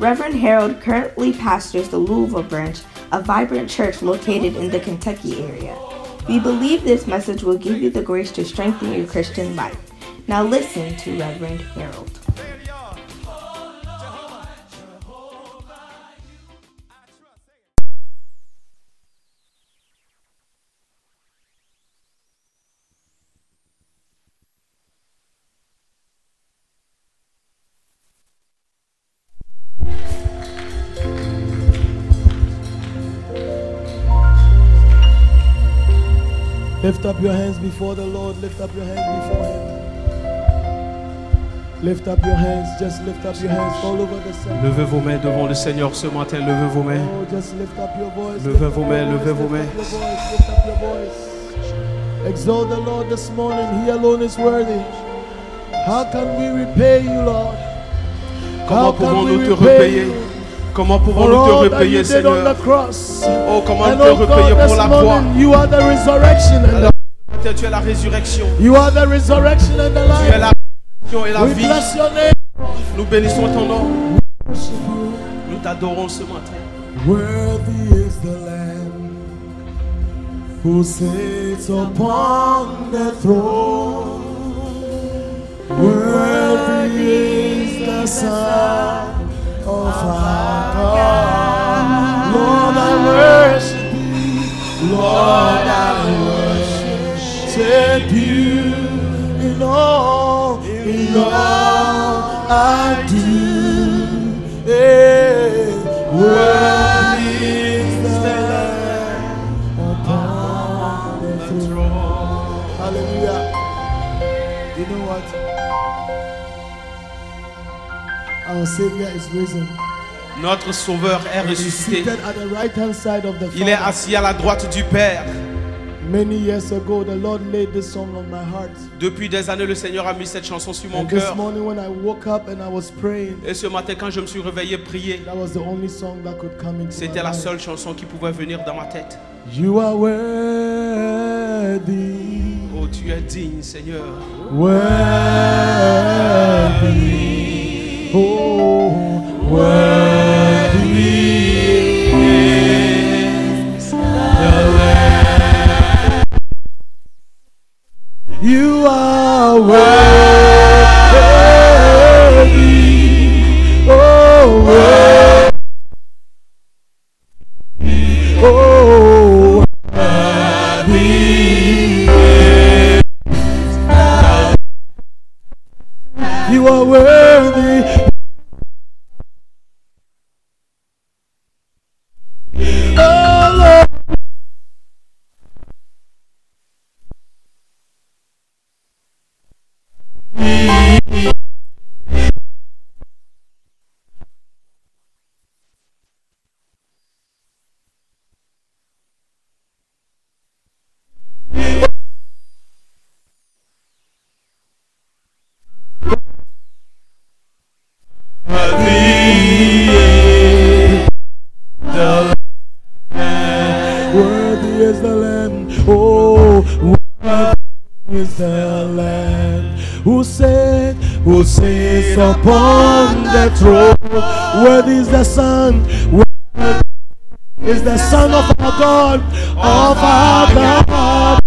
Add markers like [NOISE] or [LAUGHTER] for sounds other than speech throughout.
Reverend Harold currently pastors the Louisville branch, a vibrant church located in the Kentucky area. We believe this message will give you the grace to strengthen your Christian life. Now listen to Reverend Harold. Lift up your hands before the Lord. Lift up your hands before Him. Lift up your hands. Just lift up your hands all over the center. Levez vos mains devant le Seigneur ce matin. Levez vos mains. Oh, just lift up your voice. Levez vos mains, levez vos mains. Lift up your voice. Exalt the Lord this morning. He alone is worthy. How can we repay you, Lord? Comment pouvons-nous te repay repayer? Comment pouvons-nous te repayer, Seigneur? Oh, comment te oh repayer pour la croix? you are the resurrection and the, Alors, Tu es la résurrection. you are the resurrection and the Tu es la life. résurrection et la We vie. bless your name. Nous bénissons ton nom. Nous t'adorons ce matin. Worthy is the Lamb who sits upon the throne. Worthy is the Son of our God. Lord, I worship you. Lord, I in all I do. Hey, worthy is the Lamb upon the throne. Hallelujah. You know what? Our Savior is risen. Notre Sauveur est ressuscité. Il est assis à la droite du Père. Many years ago, the Lord laid this song on my heart. Depuis des années, le Seigneur a mis cette chanson sur mon cœur. morning, when I woke up and I was praying, Et ce matin, quand je me suis réveillé, prier, c'était la seule chanson qui pouvait venir dans ma tête. You are worthy, Oh, tu es digne, Seigneur. worthy, oh, worthy You are worthy, the Lamb who sat, who sits upon the throne. Worthy is the Son. Worthy is the Son of our God, of our God.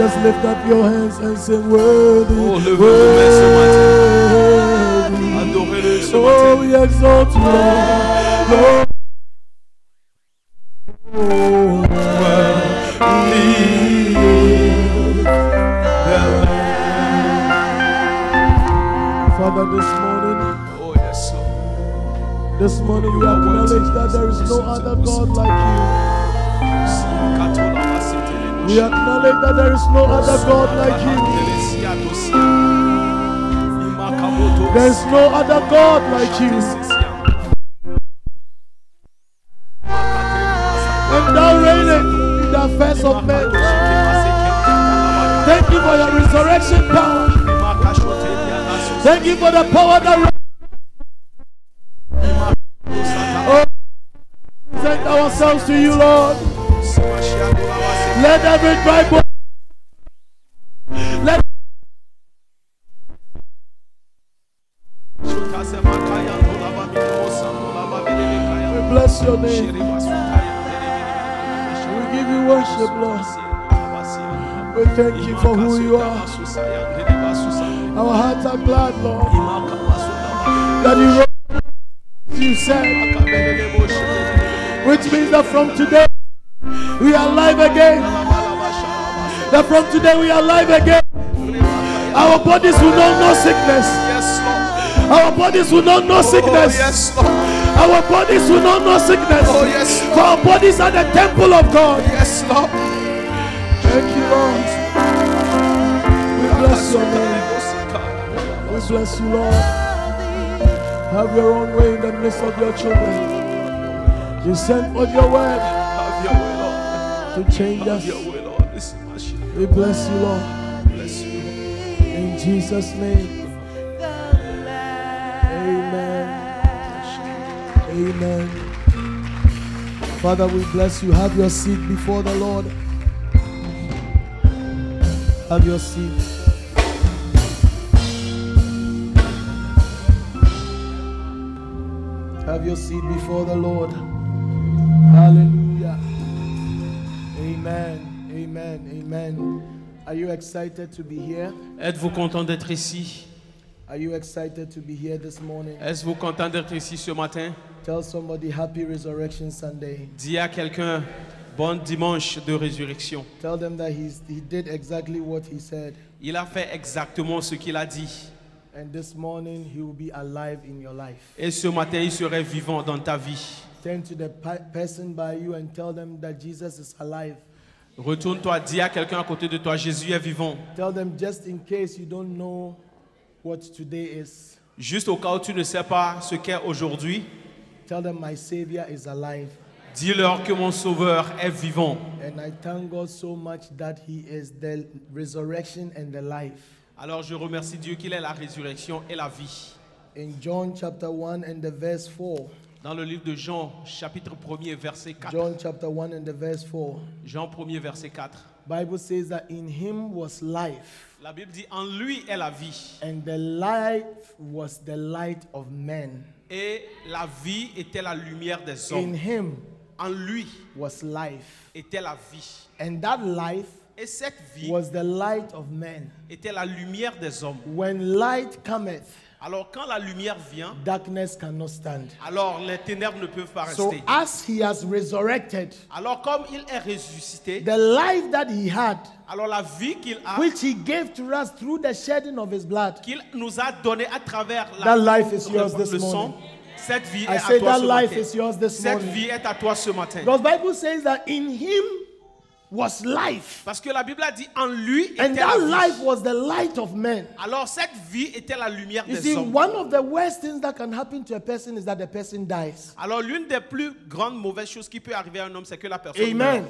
Just lift up your hands and sing worthy. Oh, worthy. Adorez-le ce Oh, we exalt you, Lord. Lord. We acknowledge that there is no other God like you. There is no other God like you. And thou reignest in the affairs of men. Thank you for your resurrection power. Thank you for the power that every dry bone let we bless your name. We give you worship, Lord. We thank you for who you are. Our hearts are glad, Lord, that you rose, you said, which means that from today from today we are alive again. Our bodies will not know sickness. Our bodies will not know oh, sickness. Our bodies will not know sickness. Oh, yes, For our bodies are the temple of God. Yes, Lord. Thank you, Lord. We bless your name. We bless you, Lord. Have your own way in the midst of your children. You sent forth your word Have your way, Lord. to change us. We bless you, Lord. Bless you. In Jesus' name. Amen. Amen. Father, we bless you. Have your seat before the Lord. Have your seat. Have your seat before the Lord. Hallelujah. Amen. Amen. Amen. Are you excited to be here? Êtes-vous content d'être ici? Are you excited to be here this morning? Êtes-vous content d'être ici ce matin? Tell somebody Happy Resurrection Sunday. Dis à quelqu'un, bon dimanche de résurrection. Tell them that he's, he did exactly what he said. Il a fait exactement ce qu'il a dit. And this morning he will be alive in your life. Et ce matin, il serait vivant dans ta vie. Turn to the pe- person by you and tell them that Jesus is alive. Retourne-toi, dis à quelqu'un à côté de toi, Jésus est vivant. Tell them just in case you don't know what today is. Juste au cas où tu ne sais pas ce qu'est aujourd'hui, Tell them my Savior is alive. dis-leur que mon Sauveur est vivant. And I thank God so much that He is the resurrection and the life. Alors je remercie Dieu qu'il est la résurrection et la vie. In John chapter 1 and the verse 4. Dans le livre de Jean, chapitre 1er, verset 4. John chapter 1 and the verse 4. Jean 1er, verset 4. Bible says that in him was life, La Bible dit, en lui est la vie. and the life was the light of men. Et la vie était la lumière des In hommes. him En lui was life, était la vie. and that life Et cette vie was the light of men. était la lumière des hommes. When light cometh, Alors quand la lumière vient, darkness cannot stand. alors les ténèbres ne peuvent pas So rester. as he has resurrected, Alors comme il est ressuscité, the life that he had, alors la vie qu'il a, which he gave to us through the shedding of his blood, qu'il nous a donné à travers la, That life is le- yours this le sang, morning. cette vie I est à toi that ce life matin. is yours this Cette morning. vie est à toi ce matin. Because Bible says that in him was life, Parce que la Bible a dit en lui and était la that vie. life was the light of men. Alors cette vie était la lumière You des see, hommes. one of the worst things that can happen to a person is that the person dies. Alors l'une des plus grandes mauvaises choses qui peut arriver à un homme, c'est que la personne Amen. meurt.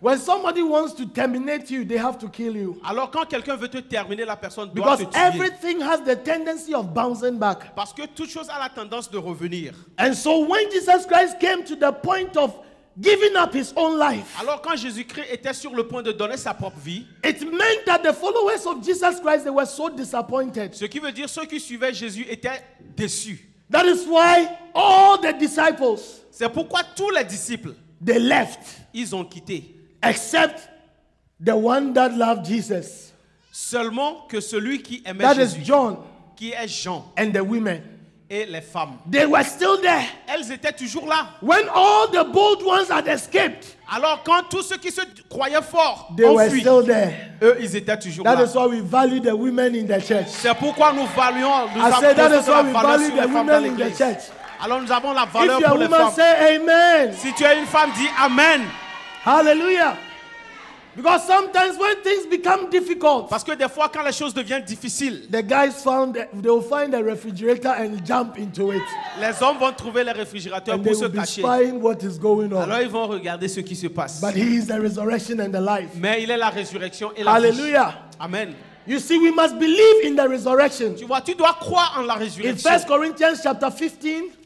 When somebody wants to terminate you, they have to kill you. Alors quand quelqu'un veut te terminer, la personne doit Because te tuer. everything has the tendency of bouncing back. Parce que toute chose a la tendance de revenir. And so when Jesus Christ came to the point of giving up his own life, Alors quand Jésus-Christ était sur le point de donner sa propre vie, it meant that the followers of Jesus Christ they were so disappointed. ce qui veut dire ceux qui suivaient Jésus étaient déçus. That is why all the disciples C'est pourquoi tous les disciples, they left ils ont quitté. except the one that loved Jesus. Seulement que celui qui aimait That is Jésus, John qui est Jean and the women. Et les femmes. They were still there. Elles étaient toujours là. When all the bold ones had escaped, Alors quand tous ceux qui se croyaient forts they ont were fui, still there. eux, ils étaient toujours That là. is why we value the women in the church. C'est pourquoi nous valuons, nous I avons said that is why we value the women in the church. Alors nous avons la If valeur a pour les femmes. say amen. Si tu es une femme, dis Amen. Hallelujah. Because sometimes when things become difficult, Parce que des fois, quand les choses deviennent difficiles, the guys found they will find a refrigerator and jump into it. les hommes vont trouver les réfrigérateurs And they pour se will be cacher. spying what is going Alors ils vont regarder ce qui se passe. But he is the resurrection and the life. Mais il est la résurrection et la vie. Hallelujah. Amen. You see, we must believe in the resurrection. Tu vois, tu dois croire en la In résurrection. 1 Corinthians chapter 15,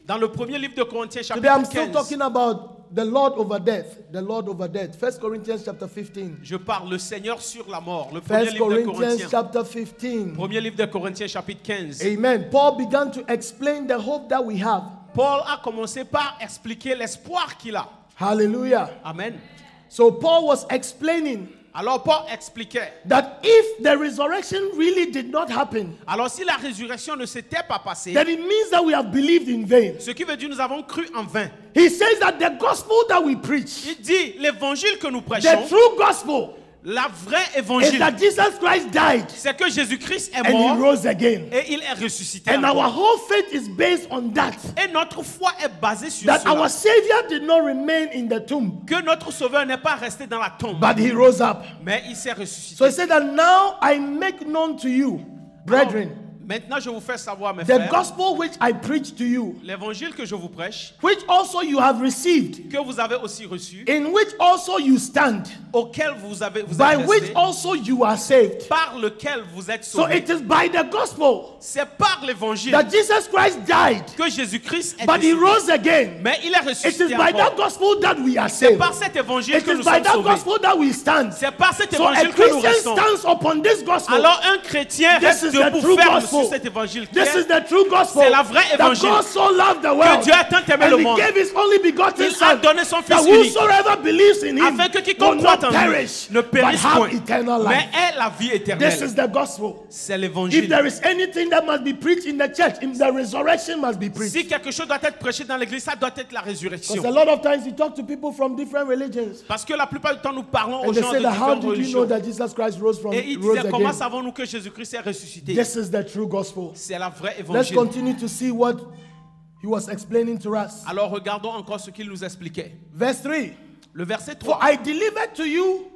Dans le premier livre de Corinthiens, today I'm chapitre still 15, talking about the Lord over death. The Lord over death. 1 Corinthians chapter 15. je parle le Seigneur sur la mort. Le premier 1 livre de Corinthians Corinthiens. chapter 15. Premier livre de Corinthiens, chapitre 15. Amen. Paul began to explain the hope that we have. Paul a commencé par expliquer l'espoir qu'il a. Hallelujah. Amen. So Paul was explaining Alors Paul expliquait. that if the resurrection really did not happen, Alors si la résurrection ne s'était pas passée, then it means that we have believed in vain. ce qui veut dire nous avons cru en vain. He says that the gospel that we preach, Il dit l'évangile que nous the prêchons, true gospel, la vraie is évangile, that Jesus Christ died c'est que Jésus-Christ est and he mort rose again. et il est ressuscité. And our whole faith is based on that. Et notre foi est basée sur That cela. our Savior did not remain in the tomb, Que notre Sauveur n'est pas resté dans la tombe, but he rose up. mais il s'est ressuscité. So he said that now I make known to you, brethren, Maintenant, je vous fais savoir, mes the frères, gospel which I preach to you, l'évangile que je vous prêche, which also you have received, que vous avez aussi reçu, in which also you stand, auquel vous avez vous by êtes which restés, also you are saved. par lequel vous êtes So sauvés. it is by the gospel C'est par l'évangile that Jesus Christ died, que Jésus-Christ est but he décédé. rose again. Mais il est It ressuscité is by that gospel that we are C'est saved. par cet évangile It que is nous by sommes that sauvés. gospel that we stand. C'est par cet So a évangile que nous Christian restons. stands upon this gospel. Alors un chrétien This reste is the debout true ferme gospel. Sur cet évangile. qui This est is the true gospel. C'est la vraie That évangile. God so loved the world. Dieu a tant aimé and le he monde. gave his only begotten Il a donné son Fils unique. whosoever believes in him afin que will quiconque croit en lui perish, ne périsse point, mais ait la vie This éternelle. is the gospel. C'est If l'évangile. there is anything that must be preached in the church, in the resurrection must be preached. Si quelque chose doit être prêché dans l'église, ça doit être la résurrection. Because a lot of times you talk to people from different religions. Parce que la plupart du temps, nous parlons aux gens de différentes religions. that Jesus Christ rose from Et ils rose disaient, comment savons-nous que Jésus-Christ est ressuscité? This is the true gospel. C'est la vraie Let's évangile. continue to see what he was explaining to us. Alors regardons encore ce qu'il nous expliquait. Verse 3. Le verset For 3. I delivered to you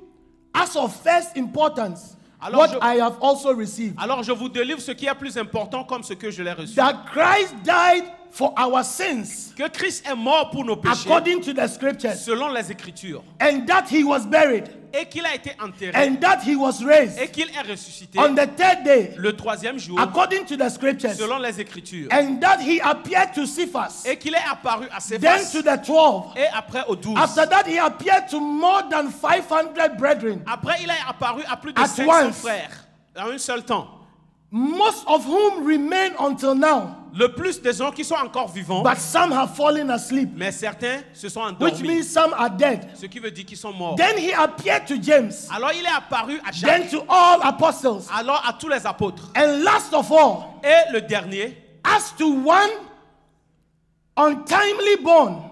as of first importance Alors what je- I have also received. Alors je vous délivre ce qui est plus important comme ce que je l'ai reçu. That Christ died for our sins Que Christ est mort pour nos péchés according to the scriptures, selon les Écritures. and that he was buried, Et qu'il a été enterré and that he was raised et qu'il est ressuscité on the third day le troisième jour according to the scriptures, selon les Écritures. and that he appeared to Cephas, Et qu'il est apparu à ses then faces to the twelve. et après aux douze. After that, he appeared to more than 500 brethren, Après, il est apparu à plus de At 500 once. frères en un seul temps. most of whom remain until now, Le plus des gens qui sont encore vivants, but some have fallen asleep, mais certains se sont which endormis. means some are dead. Ce qui veut dire qu'ils sont morts. Then he appeared to James, Alors il est apparu à then Jacques, to all apostles, alors à tous les apôtres. and last of all, Et le dernier, as to one untimely born,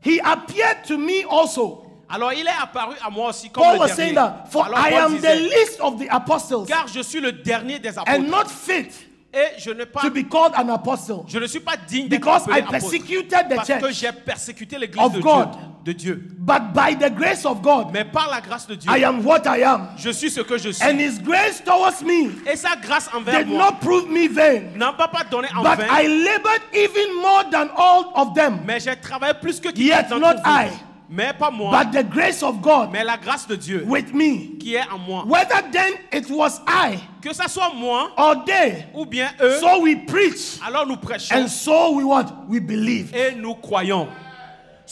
he appeared to me also. alors il est apparu à moi aussi comme Paul le was dernier. saying that, for Alors I Paul am the least of the apostles, car je suis le dernier des and apôtres. not fit Et je ne, pas, to be called an apostle, je ne suis pas digne because I persecuted the Parce que j'ai persécuté l'église de Dieu, God. de Dieu. But by the grace of God, Mais par la grâce de Dieu, I am what I am. je suis ce que je suis. And his grace towards me Et sa grâce envers did moi not prove me vain. n'a pas pas donné en But vain, I labored even more than all of them. mais j'ai travaillé plus que Yet quiconque not. I. Mais pas moi, But the grace of God mais la grâce de Dieu with me. qui est en moi. Whether then it was I Que ça soit moi or they, ou bien eux, so we preach, alors nous prêchons and so we what? We believe. et nous croyons.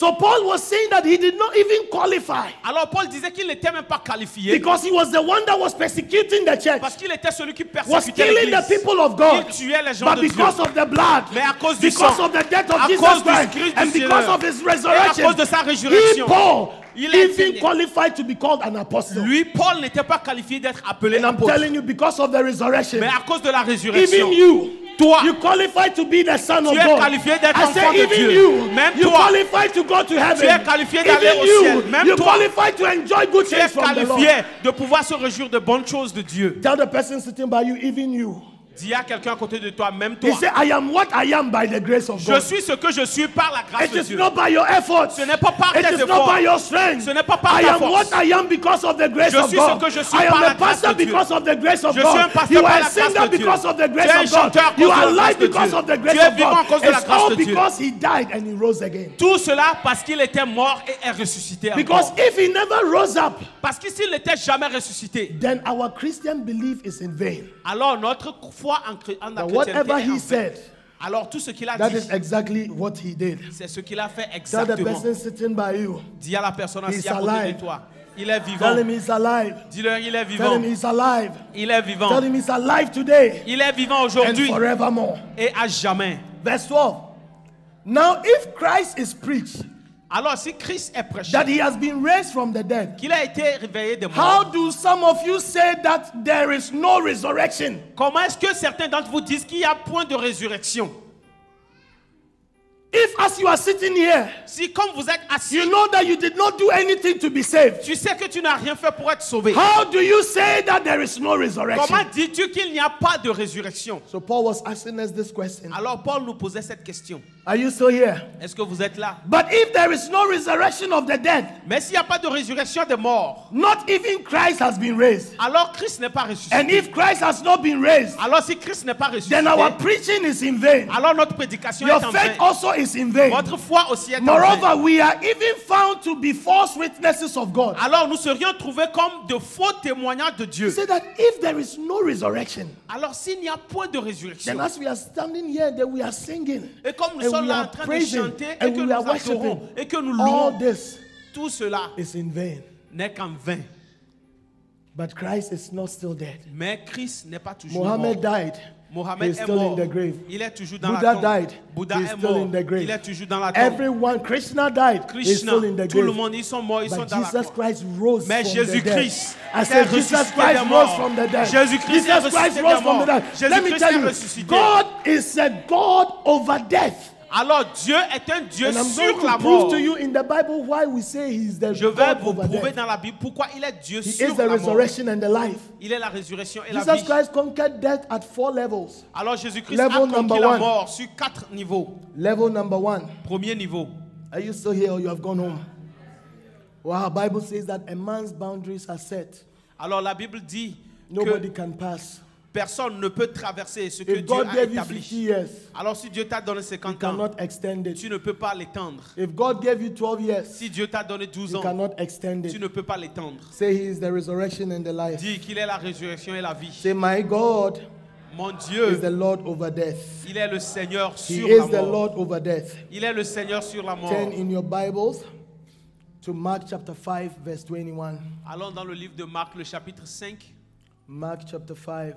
So Paul was saying that he did not even qualify Alors Paul disait qu'il n'était même pas qualifié because he was the one that was persecuting the church, parce qu'il était celui qui was persécutait killing the people of God. Il tuait les gens But de Dieu. because of the blood, Mais à cause du because sang, of the death of à Jesus cause du Christ, du and because of his et à resurrection, cause de sa he, résurrection, Paul, il even qualified to be called an apostle. lui, Paul n'était pas qualifié d'être appelé I'm apôtre. telling you, because of the resurrection, Mais à cause de la résurrection, even you, toi, you qualified to be the son of God. qualifié d'être I enfant de even Dieu. you, Même you toi, qualified to go to heaven. tu es qualifié d'aller au you, ciel. Même you toi, qualified to enjoy good tu things es from the Lord. qualifié de pouvoir se réjouir de bonnes choses de Dieu. Tell the person sitting by you, even you. Dis à quelqu'un à côté de toi, même He toi, said, I am what I am by the grace of je God. suis ce que je suis par la grâce It de is Dieu. not by your efforts. Ce n'est pas par It tes is not efforts. by your strength. Ce n'est pas par I ta am force. what I am because of the grace Je of suis God. ce que je suis I am par la grâce de Dieu. because of the grace of Je suis un God. pasteur You par are la grâce de Dieu. because of the Tu grace es un of God. chanteur You are alive because Dieu. of the Tu grace es of vivant à God. cause de la grâce de Dieu. because He died and He rose again. Tout cela parce qu'il était mort et est ressuscité Because if He never rose up, Parce que s'il n'était jamais ressuscité, then our Christian belief is in vain. alors notre foi en, en la whatever He said, Alors tout ce qu'il a that dit, is exactly what He did. c'est ce qu'il a fait Tell the exactement. person sitting by you, Dis à la personne assise He's à côté alive. de toi, il est tell vivant. him He's alive. Dis-leur, il est Tell vivant. him He's alive. Il est vivant. Tell him He's alive today Il est vivant and aujourd'hui forevermore. et à jamais. Verse 12. Now, if Christ is preached Alors si Christ est prêché, that he has been raised from the dead, qu'il a été réveillé des how morts, do some of you say that there is no resurrection? comment est-ce que certains d'entre vous disent qu'il n'y a point de résurrection? If, as you are sitting here, Si comme vous êtes assis, you know that you did not do anything to be saved, tu sais que tu n'as rien fait pour être sauvé, how do you say that there is no resurrection? comment dis-tu qu'il n'y a pas de résurrection? So, Paul was asking us this question Alors Paul nous posait cette question. Are you still here? Est-ce que vous êtes là? But if there is no resurrection of the dead, Mais s'il n'y a pas de résurrection des morts, not even Christ has been raised. alors Christ n'est pas ressuscité. And if Christ has not been raised, Alors si Christ n'est pas ressuscité, then our preaching is in vain. alors notre prédication Your est en faith vain. also is in vain. Votre foi aussi est en vain. Moreover, we are even found to be false witnesses of God. Alors nous serions trouvés comme de faux témoignages de Dieu. Say that if there is no resurrection, Alors s'il n'y a point de résurrection, then as we are standing here, then we are singing et comme nous sommes là en train de chanter et que nous adorons et que nous all louons, this tout cela is in vain. n'est qu'en vain. But Christ is not still dead. Mais Christ n'est pas toujours Mohammed mort. died. Mohammed He is est still mort. in the grave. Il est toujours dans Buddha la tombe. died. Bouddha He is est still mort. in the grave. Il est toujours dans la tombe. Everyone, Krishna died. He's Krishna, still in the tout le grave. monde, ils sont morts, ils sont But dans la Jesus tombe. Christ rose Mais from the dead. Jésus-Christ I est said Jesus ressuscité Christ des rose morts. from the dead. Jésus-Christ est Jesus Christ ressuscité rose des from the morts. dead. Let me Jésus-Christ tell est you, ressuscité. God is a God over death. Alors Dieu est un Dieu And I'm sur going la to prove mort. to you in the Bible why we say He is the Je vais God vous over prouver death. dans la Bible pourquoi il est Dieu He sur is the la mort. resurrection and the life. Il est la résurrection et la Jesus vie. Christ conquered death at four levels. Alors Jésus-Christ Level a conquis number la one. mort sur quatre niveaux. Level number one. Premier niveau. Are you still here or you have gone home? Our Bible says that a man's boundaries are set. Alors la Bible dit Nobody que can pass. Personne ne peut traverser ce que If Dieu God a gave you 50 établi. years, Alors si Dieu t'a donné you 50 ans, cannot extend it. tu ne peux pas l'étendre. If God gave you 12 years, Si Dieu t'a donné 12 you ans, cannot extend tu it. ne peux pas l'étendre. Say He is the resurrection and the life. Dis qu'il est la résurrection et la vie. Say, My God Mon is Dieu, the Lord over death. il est le Seigneur He sur is la mort. Lord over death. Il est le Seigneur sur la mort. Turn in your Bibles to Mark chapter 5, verse 21. Allons dans le livre de Marc, le chapitre 5. Mark chapter 5.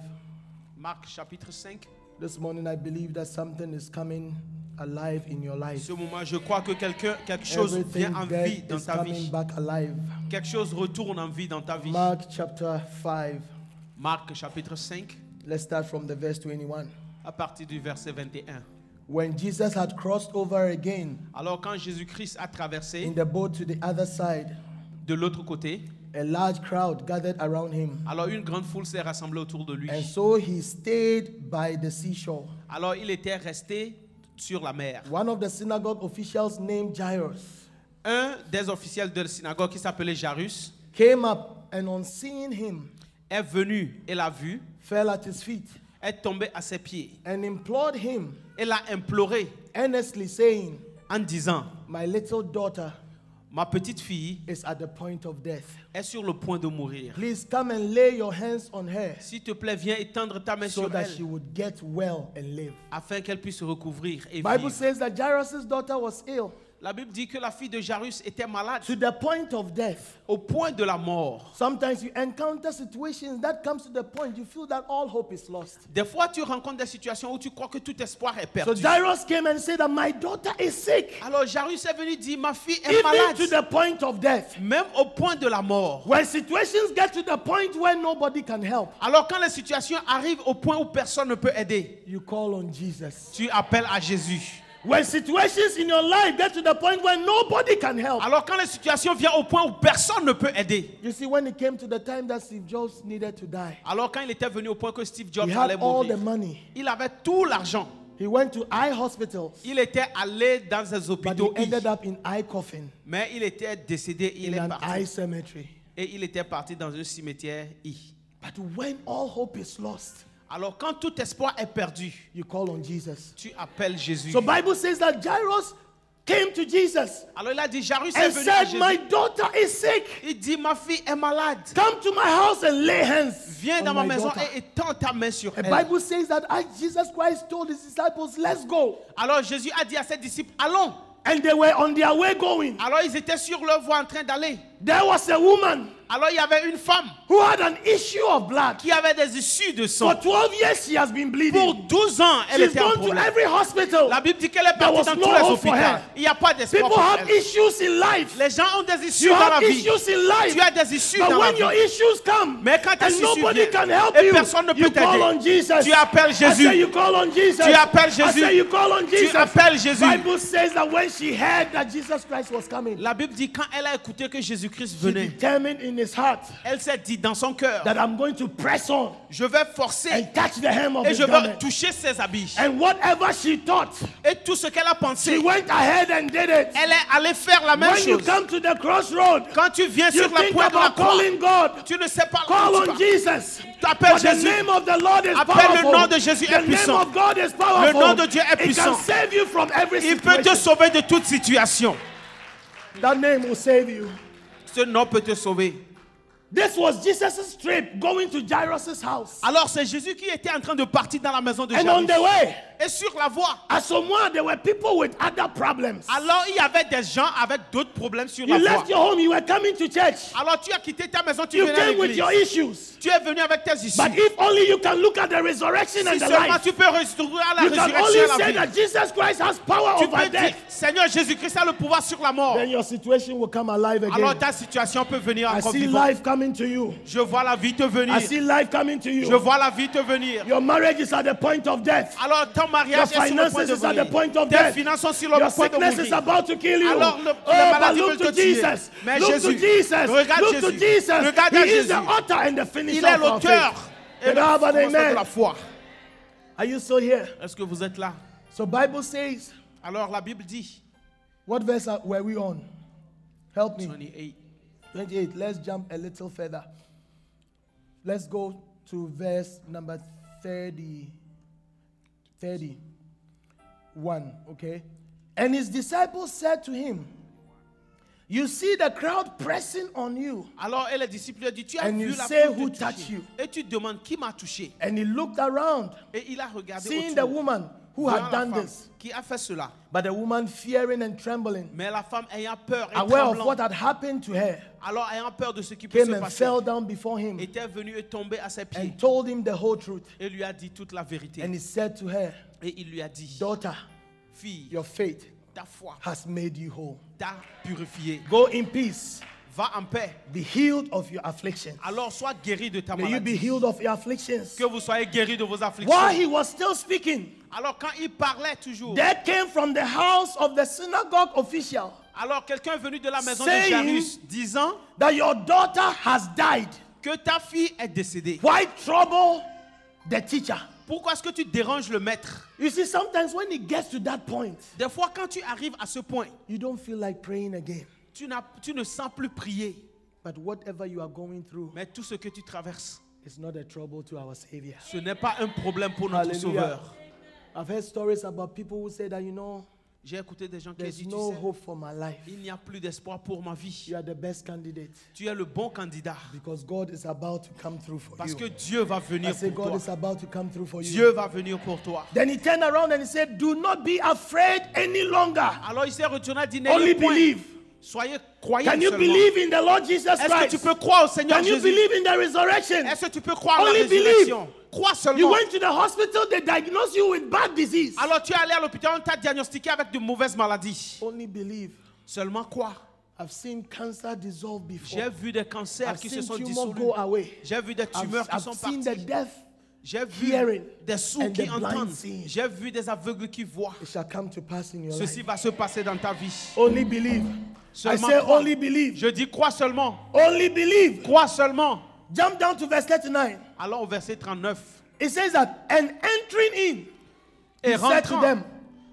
Marc, chapitre 5. This morning, I believe that something is coming alive in your life. Ce moment, je crois que quelqu'un, quelque chose Everything vient en vie dans ta vie. back alive. Quelque chose retourne en vie dans ta vie. Mark chapter 5. Marc, chapitre 5, Let's start from the verse 21. à partir du verset 21. When Jesus had crossed over again Alors quand Jésus-Christ a in traversé the boat to the other side, de l'autre côté, a large crowd gathered around him. alors une grande foule s'est rassemblée autour de lui. And so he stayed by the seashore. Alors il était resté sur la mer. One of the synagogue officials named Jairus Un des officiels de la synagogue qui s'appelait Jarus came up and on seeing him est venu et l'a vu, fell at his feet est tombé à ses pieds and implored him et l'a imploré earnestly saying, en disant, My little daughter ma petite fille is at the point of death. est sur le point de mourir. Please come and lay your hands on her S'il te plaît, viens étendre ta main so sur that she elle would get well and live. afin qu'elle puisse se recouvrir et Bible vivre. says that Jairus' daughter was ill. La Bible dit que la fille de Jairus était malade to the point of death. au point de la mort. Sometimes you encounter situations that comes to the point you feel that all hope is lost. Des fois, tu rencontres des situations où tu crois que tout espoir est So perdu. Jairus came and said that my daughter is sick, Alors Jairus est venu dire, ma fille est even malade, to the point of death. même au point de la mort. When situations get to the point where nobody can help, Alors quand les situations arrivent au point où personne ne peut aider, you call on Jesus. tu appelles à Jésus. When situations in your life get to the point where nobody can help, Alors quand les situations viennent au point où personne ne peut aider, you see, when it came to the time that Steve Jobs needed to die, alors quand il était venu au point que Steve Jobs he allait had all the mourir, money. il avait tout l'argent. He went to eye hospitals, Il était allé dans des but he hôpitaux, ended up in eye coffin mais il était décédé, il in est an eye parti. cemetery. Et il était parti dans un cimetière. I. But when all hope is lost, Alors quand tout espoir est perdu, you call on Jesus. tu appelles Jésus. So Bible says that Jairus came to Jesus Alors il a dit, Jairus est and venu à said, My Jésus. daughter is sick. Il dit, ma fille est malade. Come to my house and lay hands. Viens on dans ma my maison daughter." et étends ta main sur The elle. Bible says that Jesus Christ told his disciples, Let's go. Alors Jésus a dit à ses disciples, allons. And they were on their way going. Alors ils étaient sur leur voie en train d'aller. There was a woman Alors il y avait une femme who had an issue of blood. qui avait des issues de For sang. 12 years, she has been Pour bleeding. 12 ans, elle She's était en gone to every hospital. La Bible dit qu'elle est partie dans no tous les hôpitaux. Il n'y a pas d'espoir People pour have elle. issues in life. Les gens ont des issues You dans la vie. issues in life. Tu as des issues But dans la when your vie. issues come Mais quand tes issues nobody viennent can help et you, personne ne peut call t'aider, on Jesus. tu appelles I say Jésus. you call on Jesus. Tu appelles I Jésus. say you call on Tu Jesus. appelles Jésus. Bible says that when she heard that Jesus Christ was coming, La Bible dit quand elle a écouté que Jésus-Christ she venait, determined in his heart elle s'est dit dans son cœur, that I'm going to press on je vais forcer and touch the hem of et je vais toucher ses habits. And whatever she thought, Et tout ce qu'elle a she pensé, went ahead and did it. elle est allée faire la même When you chose. come to the crossroad, Quand tu viens you sur la pointe de la croix, God. tu ne sais pas Call on tu. Jesus. T'appelles For the Jésus. name of the Lord is Appelle le powerful. nom de Jésus est the puissant. name of God is powerful. nom de Dieu est It puissant. can save you from every Il peut te sauver de toute situation. That name will save you. Ce nom peut te sauver. This was Jesus' trip going to Jairus' house. Alors c'est Jésus qui était en train de partir dans la maison de And on Jairus. the way, Et sur la voie, there were people with other problems. alors il y avait des gens avec d'autres problèmes sur You la voie. left your home, you were coming to church. Alors tu as quitté ta maison, tu You venais à came with your issues. Tu es venu avec tes issues. But if only you can look at the resurrection and Si the life, tu peux restaurer la you can résurrection only et à la say vie. that Jesus Christ has power Tu over peux dire. Seigneur Jésus-Christ a le pouvoir sur la mort. Then your situation will come alive Alors ta situation peut venir I encore see vivante. life coming to you. Je vois la vie te venir. I see life coming to Je you. vois la vie te venir. Your marriage is at the point of death. Alors ton mariage Your est sur le point finances de is at mourir. the point of Tes death. finances sont sur le Your point de sickness is mourir. about to kill you. Alors, le- oh, la maladie look veut to te tuer. Jesus. Mais look Jésus, to Jesus. regarde look to Jésus. Jesus. Regarde he à is the Jésus. author and the finisher Il est l'auteur et le commenceur de la foi? Are you still here? Est-ce que vous êtes là? So Bible says, Alors la Bible dit, what verse are- were we on? Help me. 28. 28. Let's jump a little further. Let's go to verse number 30. 31. Okay. And his disciples said to him, You see the crowd pressing on you. Alors et les disciples dit, tu as And vu you la say, "Who touched you? Et tu demandes qui m'a touché. And he looked around, Et il a regardé seeing the woman who had done this. qui a fait cela. But the woman, fearing and trembling, Mais la femme ayant peur et aware of what had happened to her, alors ayant peur de ce qui peut se and passer, fell down before him était venue et tombée à ses pieds and told him the whole truth. et lui a dit toute la vérité. And he said to her, Et il lui a dit, Daughter, fille, your faith ta foi has made you whole. t'a purifié. Go in peace. Va en paix. Be healed of your affliction. Alors sois guéri de ta May you be healed of your afflictions. Que vous soyez guéri de vos afflictions. While he was still speaking, Alors quand il parlait toujours, there came from the house of the synagogue official alors quelqu'un est venu de la maison de Jairus disant that your daughter has died. que ta fille est décédée. Why trouble the teacher? Pourquoi est-ce que tu déranges le maître? You see, sometimes when it gets to that point, Des fois quand tu arrives à ce point, you don't feel like praying again. tu, tu ne sens plus prier. But whatever you are going through Mais tout ce que tu traverses, is not a trouble to our Savior. ce n'est pas un problème pour notre Hallelujah. Sauveur. I've heard stories about people who say that, you know, J'ai écouté des gens qui There's disent, tu no sais, hope for my life. il n'y a plus d'espoir pour ma vie. You are the best candidate Tu es le bon candidat. because God is about to come through for Parce que you. Dieu va I venir say, pour God toi. is about to come through for you. Dieu va venir pour toi. Then he turned around and he said, Do not be afraid any longer. Alors il s'est retourné et dit, Only believe. Soyez Can you seulement. believe in the Lord Jesus Est-ce que tu Christ? peux croire au Seigneur Can you Jésus? believe in the resurrection? Est-ce que tu peux croire en la believe. Crois You seulement. went to the hospital, they diagnosed you with bad disease. Alors tu es allé à l'hôpital, on t'a diagnostiqué avec de mauvaises maladies. Only believe. Seulement quoi I've seen cancer dissolve before. J'ai vu des cancers I've qui se sont dissolus. go away. J'ai vu des I've, tumeurs qui I've sont seen the parties. death. J'ai vu hearing des sourds qui the entendent. J'ai vu des aveugles qui voient. It shall come to pass in your Ceci life. va se passer dans ta vie. Only believe. I Seulement say crois. only believe. Je dis crois seulement. Only believe. Crois seulement. Jump down to verse 39. Alors au verset 39. It says that, and entering in, Et he said to them,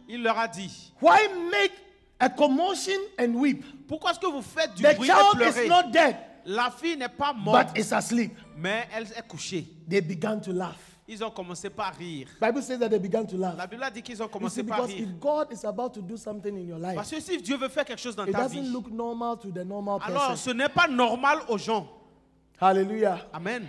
il leur a dit, Why make a commotion and weep? pourquoi est-ce que vous faites du The bruit et child pleurez is not dead, La fille n'est pas morte, but is asleep. mais elle est couchée. They began to laugh. Ils ont commencé par rire. Bible says that they began to La laugh. Bible a dit qu'ils ont commencé see, par because rire. if God is about to do something in your life, Parce que si Dieu veut faire quelque chose dans it ta doesn't vie, look normal to the normal alors person. ce n'est pas normal aux gens. Hallelujah. Amen.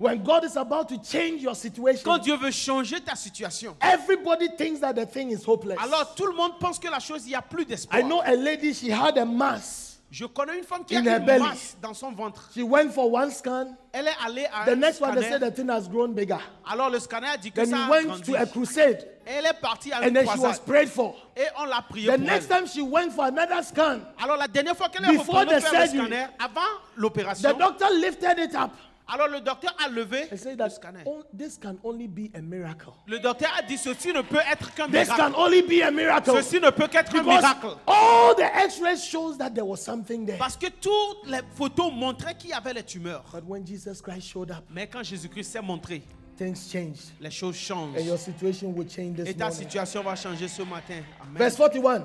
When God is about to change your situation, Quand Dieu veut changer ta situation, everybody thinks that the thing is hopeless. alors tout le monde pense que la chose, il n'y a plus d'espoir. I know a lady, she had a mass. Je connais une femme qui In une belly. masse dans son ventre. She went for one scan. Elle est allée à The un next one, they said the thing has grown bigger. Alors le scanner a dit que Then ça a went grandi. to a crusade. Elle est partie à And une then she was prayed for. Et on l'a prié The pour next elle. time she went for another scan, Alors la dernière fois qu'elle est retournée the faire le scanner, avant the l'opération, doctor lifted it up alors le docteur a levé and said le scanner. oh, this can only be a miracle. Le docteur a dit ceci ne peut être qu'un This can miracle. only be a miracle. Ceci ne peut qu'être un Because miracle. all the x-rays shows that there was something there. Parce que toutes les photos montraient qu'il y avait les tumeurs. But when Jesus Christ showed up, Mais quand Jésus-Christ s'est montré, things changed. les choses changent. And your situation will change Et this ta morning. situation va changer ce matin. Amen. Verse 41.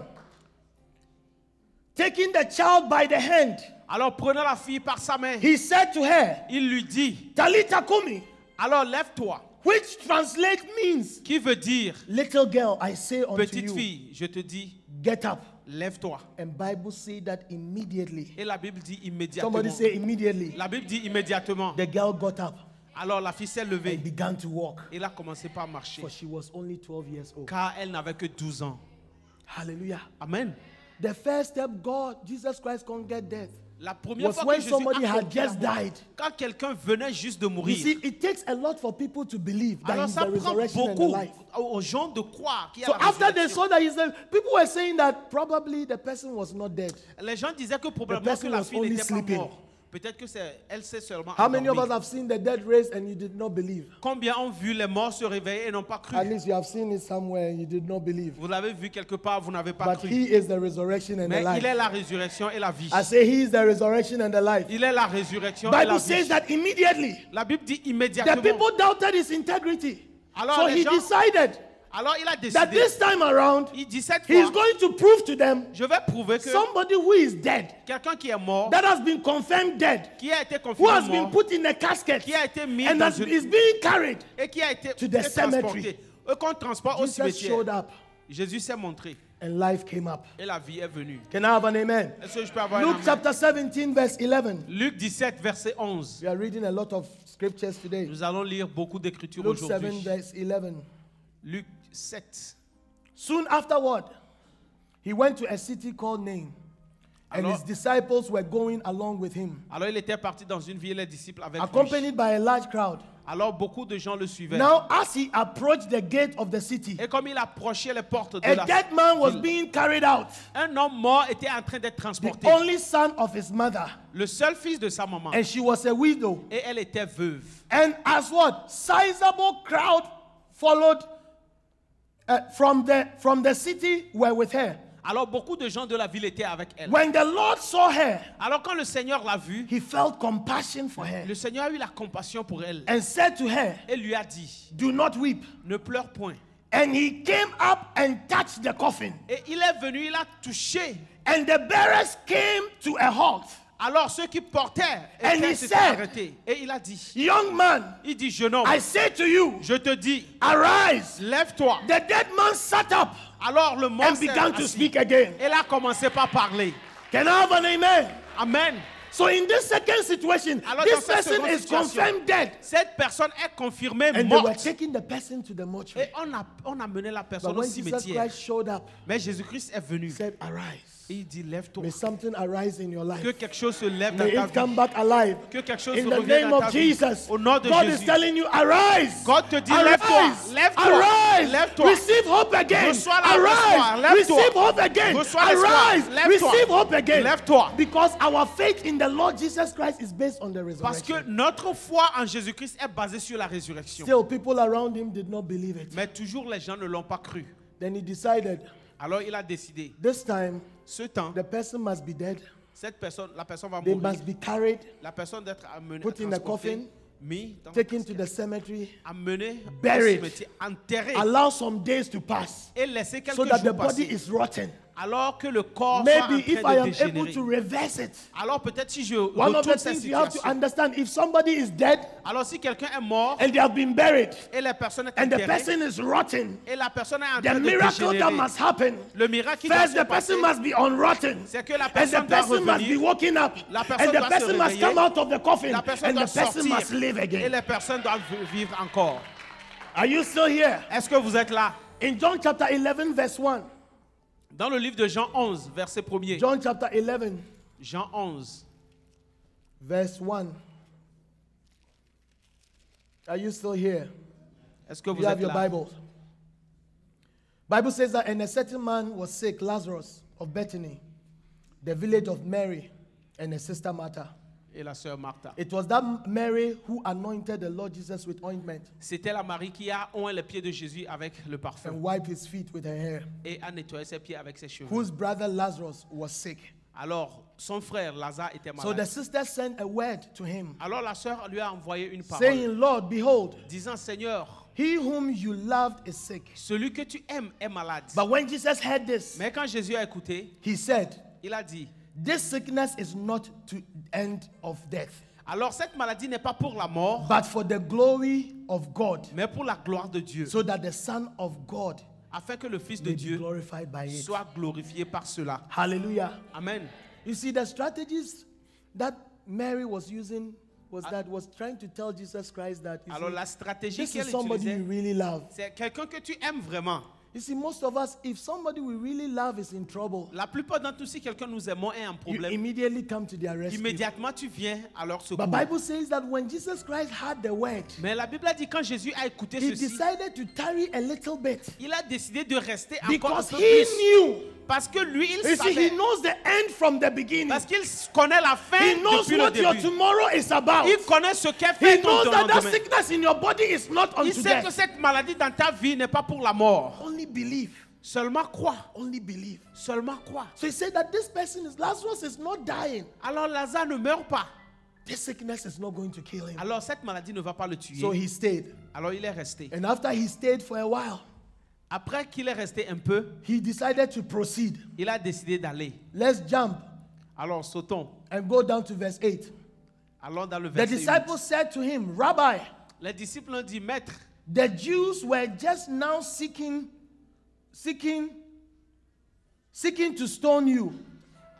Taking the child by the hand, Alors prenant la fille par sa main, he said to her, il lui dit, Talita Kumi, alors lève-toi. which translate means, Qui veut dire, little girl, I say unto petite you, fille, je te dis, get up. lève-toi. And Bible say that immediately. Et la Bible dit immédiatement. Somebody say immediately. La Bible dit immédiatement. The girl got up Alors la fille s'est levée. and began to walk. Et elle a commencé par marcher. For she was only 12 years old. Car elle n'avait que 12 ans. Hallelujah. Amen. The first step, God, Jesus Christ can't get death. La première Was fois when que Jésus somebody a had just died. quand quelqu'un venait juste de You mourir, see, it takes a lot for people to believe that alors he's ça the prend resurrection and the beaucoup life. aux gens de croire qu'il y a So la after they saw that he's the, people were saying that probably the person was not dead. Les gens disaient que probablement que la fille n'était pas morte. Peut-être que c'est elle s'est seulement How many of us endormie. have seen the dead raised and you did not believe? Combien ont vu les morts se réveiller et n'ont pas cru? At least you have seen it somewhere and you did not believe. Vous l'avez vu quelque part, vous n'avez pas But cru. he is the resurrection and the Mais il est life. la résurrection et la vie. I say he is the resurrection and the life. Il est la résurrection et la Bible says vie. that immediately La Bible dit the immédiatement. people doubted his integrity. Alors So les he gens- decided Alors il a that décidé. this time around Il dit cette he's fois, going to prove to them je vais prouver que somebody who is dead, quelqu'un qui est mort, that has been confirmed dead, qui a été who confirmé has been mort, put in a casket qui a été mis and dans that une is being carried. et qui a été to the cemetery. qu'on transporte au Jesus showed cimetière. up Jésus s'est montré and life came up. et la vie est venue. Can I have an amen? Est-ce que je peux avoir un Luke amen? chapter 17, verse 11. Luc 17, verset 11. We are reading a lot of scriptures today. Nous allons lire beaucoup d'écritures Luke 7, aujourd'hui. verse 11. Luc 7. Soon afterward, he went to a city called Nain, and Alors- his disciples were going along with him, Alors il était parti dans une ville, les disciples avec lui. accompanied by a large crowd. Alors beaucoup de gens le suivaient. Now, as he approached the gate of the city, Et comme il approchait les portes de a la dead man was ville, being carried out, un homme mort était en train d'être the transporté. only son of his mother, Le seul fils de sa maman. and she was a widow. Et elle était veuve. And as what? Sizable crowd followed uh, from, the, from the city were with her. Alors beaucoup de gens de la ville étaient avec elle. When the Lord saw her, Alors quand le Seigneur l'a vue, he felt compassion for her le Seigneur a eu la compassion pour elle. and said to her, Et lui a dit, Do not weep. ne pleure point. And he came up and touched the coffin. Et il est venu, il a touché. And the bearers came to a halt. Alors ceux qui portaient étaient arrêtés. Et il a dit, Young man, il dit, jeune homme, I say to you, je te dis, arise. lève-toi. The dead man sat up Alors le mort and began to speak again. Et là a commencé par parler. Can I have an amen? Amen. So in this second situation, Alors, this dans cette person is situation, confirmed dead. Cette personne est confirmée And they were morte. taking the person to the mortuary. Et on a, on a mené la But personne au when Jesus cimetière. Christ showed up, Mais Jésus-Christ est venu. said, Arise. Et il dit, lève-toi. May something arise in your Que life. quelque chose se lève dans ta it come vie. back alive. Que quelque chose In the revienne name dans of ta vie. Jesus, Au nom de God is Jésus. telling you, arise. God te dit, lève-toi, Arise. lève-toi, Arise. lève-toi. Receive hope again. Reçois la- Arise. lève-toi. Receive hope again. Reçois Arise. lève-toi. Receive hope again. Lève-toi. Because our faith in the Lord Jesus Christ is based on the Parce que resurrection. notre foi en Jésus-Christ est basée sur la résurrection. Still, people around him did not believe it. Mais toujours les gens ne l'ont pas cru. Then he decided, Alors il a décidé, this time, ce temps, the person must be dead. cette personne, la personne va They mourir. must be carried, La personne d'être amenée, Put in a coffin, mis dans taken to the cemetery, amenée buried. au cimetière, enterré allow some days to pass et quelques so that the body passer. is rotten. Alors que le corps soit en Maybe if I am able to reverse it. Alors peut-être si je One of the things you have to understand if somebody is dead Alors si quelqu'un est mort and they have been buried et la personne est and the person is rotten, et la personne est en the train de miracle that must happen. le miracle qui doit First, se the person must be unrotten. c'est que la And the personne doit person must be woken up. La personne And the doit se person must réveiller. come out of the coffin. la personne And doit the person sortir must live et again. les personnes doivent vivre encore. Are you still here? Est-ce que vous êtes là? In John chapter 11, verse 1. Dans le livre de Jean 11, verset 1er. John chapter 11, Jean 11, verse 1. Are you still here? est-ce que vous You have your là Bible. Bible says that and a certain man was sick, Lazarus of Bethany, the village of Mary and her sister Martha. Et la sœur Martha. It was that Mary who anointed the Lord Jesus with ointment C'était la Marie qui a oint les pieds de Jésus avec le parfum and wiped his feet with her hair, et a nettoyé ses pieds avec ses cheveux. whose brother Lazarus was sick. Alors, son frère Lazare était So the malade. sister sent a word to him, Alors la sœur lui a envoyé une parole saying, Lord, behold, disant Seigneur, he whom you loved is sick. celui que tu aimes est malade. But when Jesus heard this, Mais quand Jésus a écouté, he said, il a dit This sickness is not to end of death, Alors cette maladie n'est pas pour la mort, but for the glory of God, mais pour la gloire de Dieu, so that the Son of God afin que le Fils de Dieu glorified by it. soit glorifié par cela. Hallelujah. Amen. You see, the strategies that Mary was using was that was trying to tell Jesus Christ that Alors see, la stratégie qu'elle utilisait, you really love. c'est quelqu'un que tu aimes vraiment. You see, most of us, if somebody we really love is in trouble, La plupart d'entre nous, si quelqu'un nous aimons est en you problème, immediately come to their rescue. immédiatement tu viens à leur secours. But Bible says that when Jesus Christ had the word, Mais la Bible a dit quand Jésus a écouté he ceci, decided to tarry a little bit il a décidé de rester encore un because peu he plus. knew. Parce que lui, il You see, he savait. knows the end from the beginning. Parce qu'il connaît la fin He knows depuis le what your début. tomorrow is about. Il connaît ce qu'est He fait ton knows that that sickness in your body is not Il unto sait que death. cette maladie dans ta vie n'est pas pour la mort. Only believe. Seulement crois. Only believe. Seulement crois. So he said that this person is Lazarus is not dying. Alors Lazare ne meurt pas. This sickness is not going to kill him. Alors cette maladie ne va pas le tuer. So he stayed. Alors il est resté. And after he stayed for a while, Après qu'il est resté un peu, he decided to proceed. il a décidé d'aller. Let's jump Alors sautons. and go down to verse 8. Allons dans le The verset 8. disciples said to him, Rabbi, Les disciples ont dit, Maître, the Jews were just now seeking, seeking, seeking to stone you.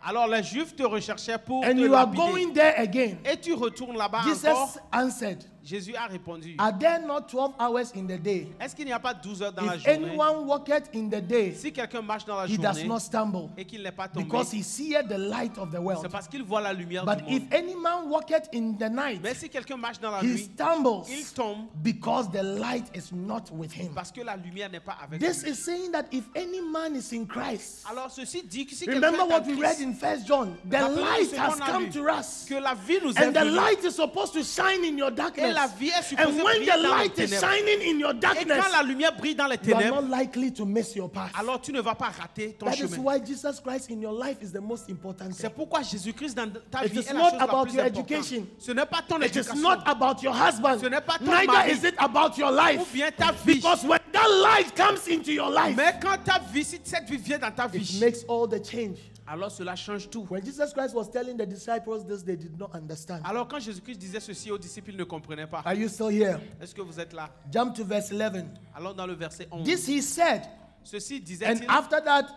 alors les Juifs te recherchaient pour And te you are lapider. going there again. Et tu retournes là-bas Jesus encore. answered, Jésus a répondu, Are there not 12 hours in the day? est-ce qu'il n'y a pas 12 heures dans la If journée anyone walketh in the day, Si quelqu'un marche dans la he does not stumble, et qu'il n'est pas tombé, because he seeth the light of the c'est world. parce qu'il voit la lumière But du if any man walketh in the night, Mais si quelqu'un marche dans la he nuit, stumbles il tombe because the light is not with him. parce que la lumière n'est pas avec This lui. is saying that if any man is in Christ, Alors ceci dit que si remember what we read in First John, the light has come to us. que la vie nous est And the light is supposed to shine in your darkness. La vie est supposée And when the light is shining in your Et darkness, quand la lumière brille dans les you are not likely to miss your path. alors tu ne vas pas rater ton That is chemin. why Jesus Christ in your life is the most important C'est thing. pourquoi Jésus-Christ dans ta It vie est not la chose la about plus your importante. education. Ce n'est pas ton It is éducation. not about your husband. Ce n'est pas ton Neither mari. is it about your ou life. bien ta vie. Because when that light comes into your life, Mais quand ta vie, si cette vie vient dans ta it makes all the change. Alors cela change tout. When Jesus Christ was telling the disciples this, they did not understand. Alors quand Jésus-Christ disait ceci aux disciples, ils ne comprenaient pas. Are you still here? Est-ce que vous êtes là Jump to verse 11. Alors dans le verset 11, This he said, ceci and disait-il, after that,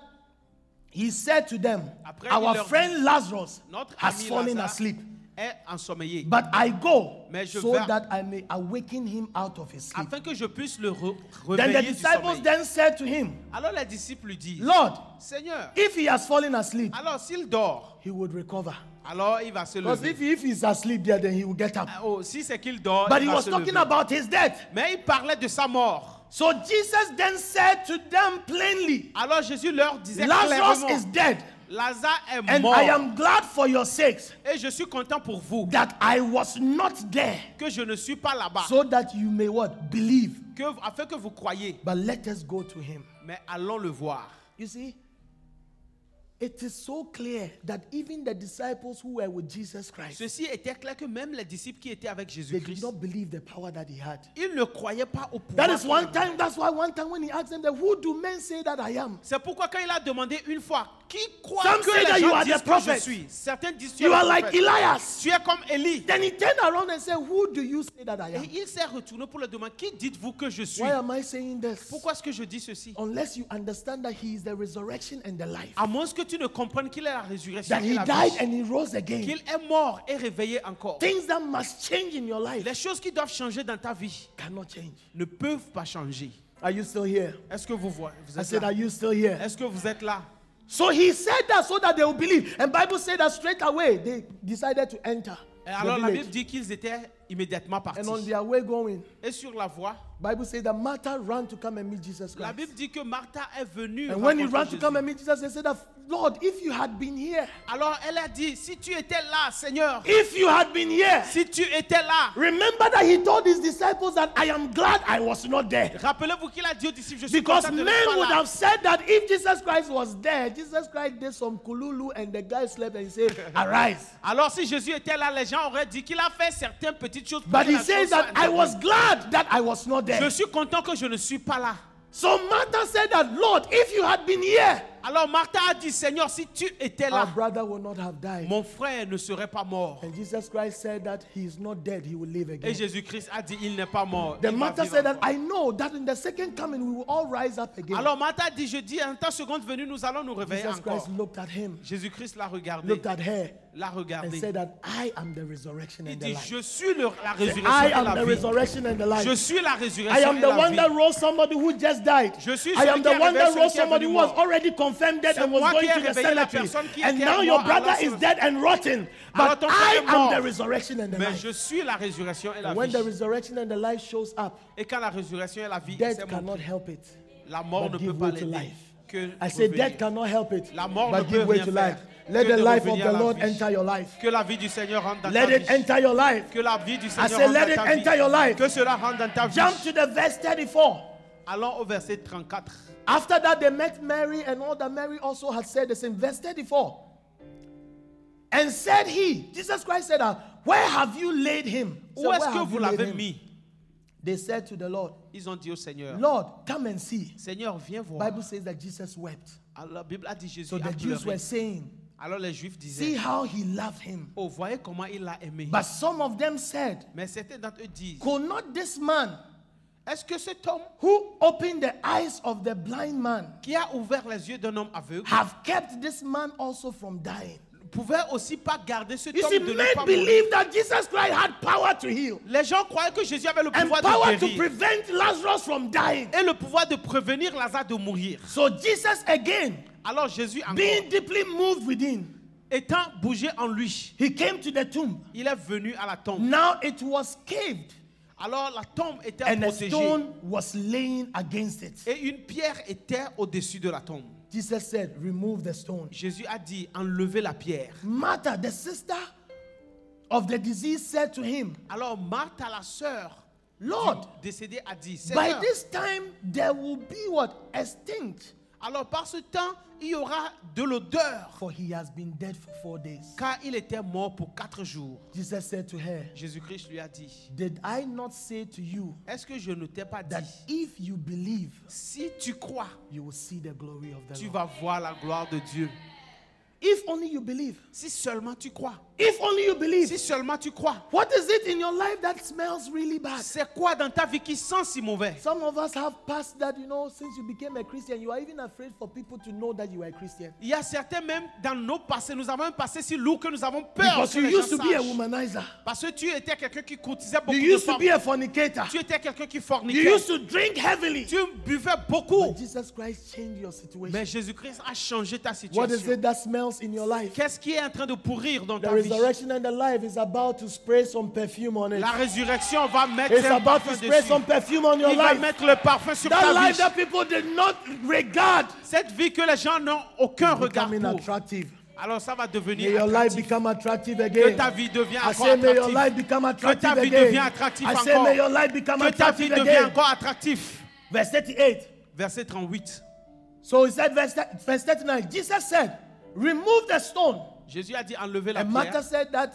he said to them, Après, Our friend Lazarus has fallen Lazare asleep, est ensommeillé, but I go Mais je so vais- that I may awaken him out of his sleep. afin que je puisse le re- Then the réveiller du disciples sommeil. then said to him, Alors les disciples lui disent, Lord, Seigneur, if he has fallen asleep, alors s'il dort, he would recover. alors il va se Because lever. if, if he's asleep there, then he will get up. Oh, si c'est qu'il dort, But il he va was se talking lever. about his death. Mais il parlait de sa mort. So Jesus then said to them plainly, Alors Jésus leur disait Lazarus clairement, is dead, Lazare est and mort. I am glad for your sakes Et je suis content pour vous that I was not there, que je ne suis pas là-bas. so that you may what? Believe. Que, afin que vous croyiez. But let us go to him. Mais allons le voir. You see, it is so clear that even the disciples who were with Jesus Christ, Ceci était clair que même les disciples qui étaient avec they did Jésus-Christ, not believe the power that he had. ils ne croyaient pas au pouvoir. That is qu'il one avait. time. That's why one time when he asked them, that, "Who do men say that I am?" C'est pourquoi quand il a demandé une fois, qui croit Some que say that les you gens are disent the que prophet. je suis? Certains disent tu You es are le like prophète. Elias. Tu es comme Élie. Then he turned around and said, "Who do you say that I Et am?" il s'est retourné pour le demander, qui dites-vous que je suis? Why am I saying this? Pourquoi est-ce que je dis ceci? Unless you understand that he is the resurrection and the life. À moins que tu ne comprennes qu'il est la résurrection That et he la died and he rose again. Qu'il est mort et réveillé encore. Things that must change in your life Les choses qui doivent changer dans ta vie cannot change. ne peuvent pas changer. Are you still here? Est-ce que vous voyez vous I êtes said, là? Are you still here? Est-ce que vous êtes là? So he said that so that they will believe. And Bible said that straight away they decided to enter. Et the alors la village. Bible dit qu'ils étaient immédiatement partis. And on their way going, Et sur la voie, Bible says that Martha ran to come and meet Jesus Christ. la. Bible dit que Martha est venue. And when he ran to come and meet Jesus, they said that, Lord, if you had been here, Alors elle a dit, si tu étais là, Seigneur, if you had been here, si tu étais là, remember that he told his disciples that I am glad I was not there. rappelez-vous qu'il a dit aux disciples, je suis Because content de men pas would là. have said that if Jesus Christ was there, Jesus Christ did some kululu and the guy slept and he said, [LAUGHS] Arise. Alors si Jésus était là, les gens auraient dit qu'il a fait certaines petites choses. pour But he says that I was glad that I was not Je there. suis content que je ne suis pas là. So Martha said that, Lord, if you had been here, Alors Martha a dit, Seigneur, si tu étais our là, brother would not have died. mon frère ne serait pas mort. And Jesus Christ said that he is not dead, he will live Et again. Jésus-Christ a dit, il n'est pas mort. Then il Martha said that. I know that in the second coming we will all rise up again. Alors Martha dit, je dis, en ta seconde venue, nous allons nous réveiller Jesus encore. Christ looked at him, Jésus-Christ l'a regardé, looked at her, l'a and regardé. said that I am the resurrection Il and the dit, life. je suis le- la résurrection I et am la the vie. resurrection and the Je life. suis la I résurrection am et the la one vie. that rose somebody who just died. Je suis I am celui the qui a one that réveillé celui rose qui est somebody venu who was mort. already confirmed dead and was going to the cemetery. And now your brother is dead and rotten. But I am the resurrection and the Mais life. je suis la résurrection et la When the resurrection and the life shows up, Et quand la résurrection et la vie death cannot help it. la mort but ne give peut pas way to l'aider. life. Que I say death cannot help it. La mort but ne give peut way to life. Let the life of the Lord enter your life. Que la vie du Seigneur rentre dans Let ta it vie. enter your life. Que la vie du I Seigneur say, let it enter your life. Que cela rentre dans ta vie. Jump to the verse 34. Allons au verset 34. After that, they met Mary, and all that Mary also had said the same. Verse 34. And said he, Jesus Christ said, Where have you laid him? Said, Où est-ce "Where que vous l'avez him?" mis They said to the Lord, Ils ont dit au Seigneur, Lord, come and see. Seigneur, viens voir. Bible says that Jesus wept. Alors, la Bible a dit Jésus So a the Jews pleuré. were saying, Alors les Juifs See how he loved him. oh, voyez comment il l'a aimé. But some of them said, Mais certains d'entre eux disent, Could not this man est-ce que cet homme who opened the eyes of the blind man qui a ouvert les yeux d'un homme aveugle have kept this man also from dying? pouvait aussi pas garder cet You homme see, de ne pas believe that Jesus Christ had power to heal Les gens croyaient que Jésus avait le and pouvoir power de to guérir prevent Lazarus from dying. et le pouvoir de prévenir Lazare de mourir. So Jesus again, Alors Jésus, encore, being deeply moved within, étant bougé en lui, he came to the tomb. il est venu à la tombe. Now it was caved, Alors la tombe était and a protégée stone was laying against it. et une pierre était au-dessus de la tombe. Jesus said, Remove the stone. Jésus a dit, enlevez la pierre. Martha, the sister of the disease, said to him, Alors Marthe, la sœur Lord, du décédé, a dit, by this time there will be what? Stink. Alors par ce temps, il y aura de l'odeur, For he has been dead for four days. car il était mort pour quatre jours. Jesus said to her, Jésus-Christ lui a dit, Did I not say to you est-ce que je ne t'ai pas that dit, if you believe, si tu crois, you will see the glory of the tu Lord? vas voir la gloire de Dieu? If only you believe. Si seulement tu crois. If only you believe. Si seulement tu crois. What is it in your life that smells really bad? C'est quoi dans ta vie qui sent si mauvais? Some of us have past that, you know, since you became a Christian, you are even afraid for people to know that you are a Christian. Il y a certains même dans nos passés, nous avons un passé si lourd que nous avons peur Because que you les gens used to be a sachent. womanizer. Parce que tu étais quelqu'un qui courtisait beaucoup You de used to femmes. be a fornicator. Tu étais quelqu'un qui You forniquait. used to drink heavily. Tu buvais beaucoup. But Jesus Christ changed your situation. Mais Jésus-Christ a changé ta What is situation. it that smells in your life? Qu'est-ce qui est en train de pourrir dans ta vie resurrection and the life is about to spray some perfume on it. La résurrection va mettre It's un about to spray dessus. some perfume on your Il va life. mettre le parfum sur That ta life vie. that people did not regard Cette vie que les gens n'ont aucun regard becoming pour. attractive. Alors ça va May devenir your life attractif. become attractive Que again. ta vie devienne I encore say may your attractive. life become Que ta attractive vie devienne again. attractive I say encore. may your life become Que ta vie attractive devienne again. encore attractif. Verse 38. Verset 38. So he said, verse, verse 39, Jesus said, remove the stone. Jésus a dit enlevez la And Martha pierre. said that,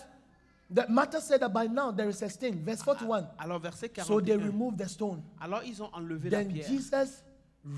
that Martha said that by now there is a stain. Verse 41. Alors verset So they 41. removed the stone. Alors ils ont enlevé la Then pierre. Jesus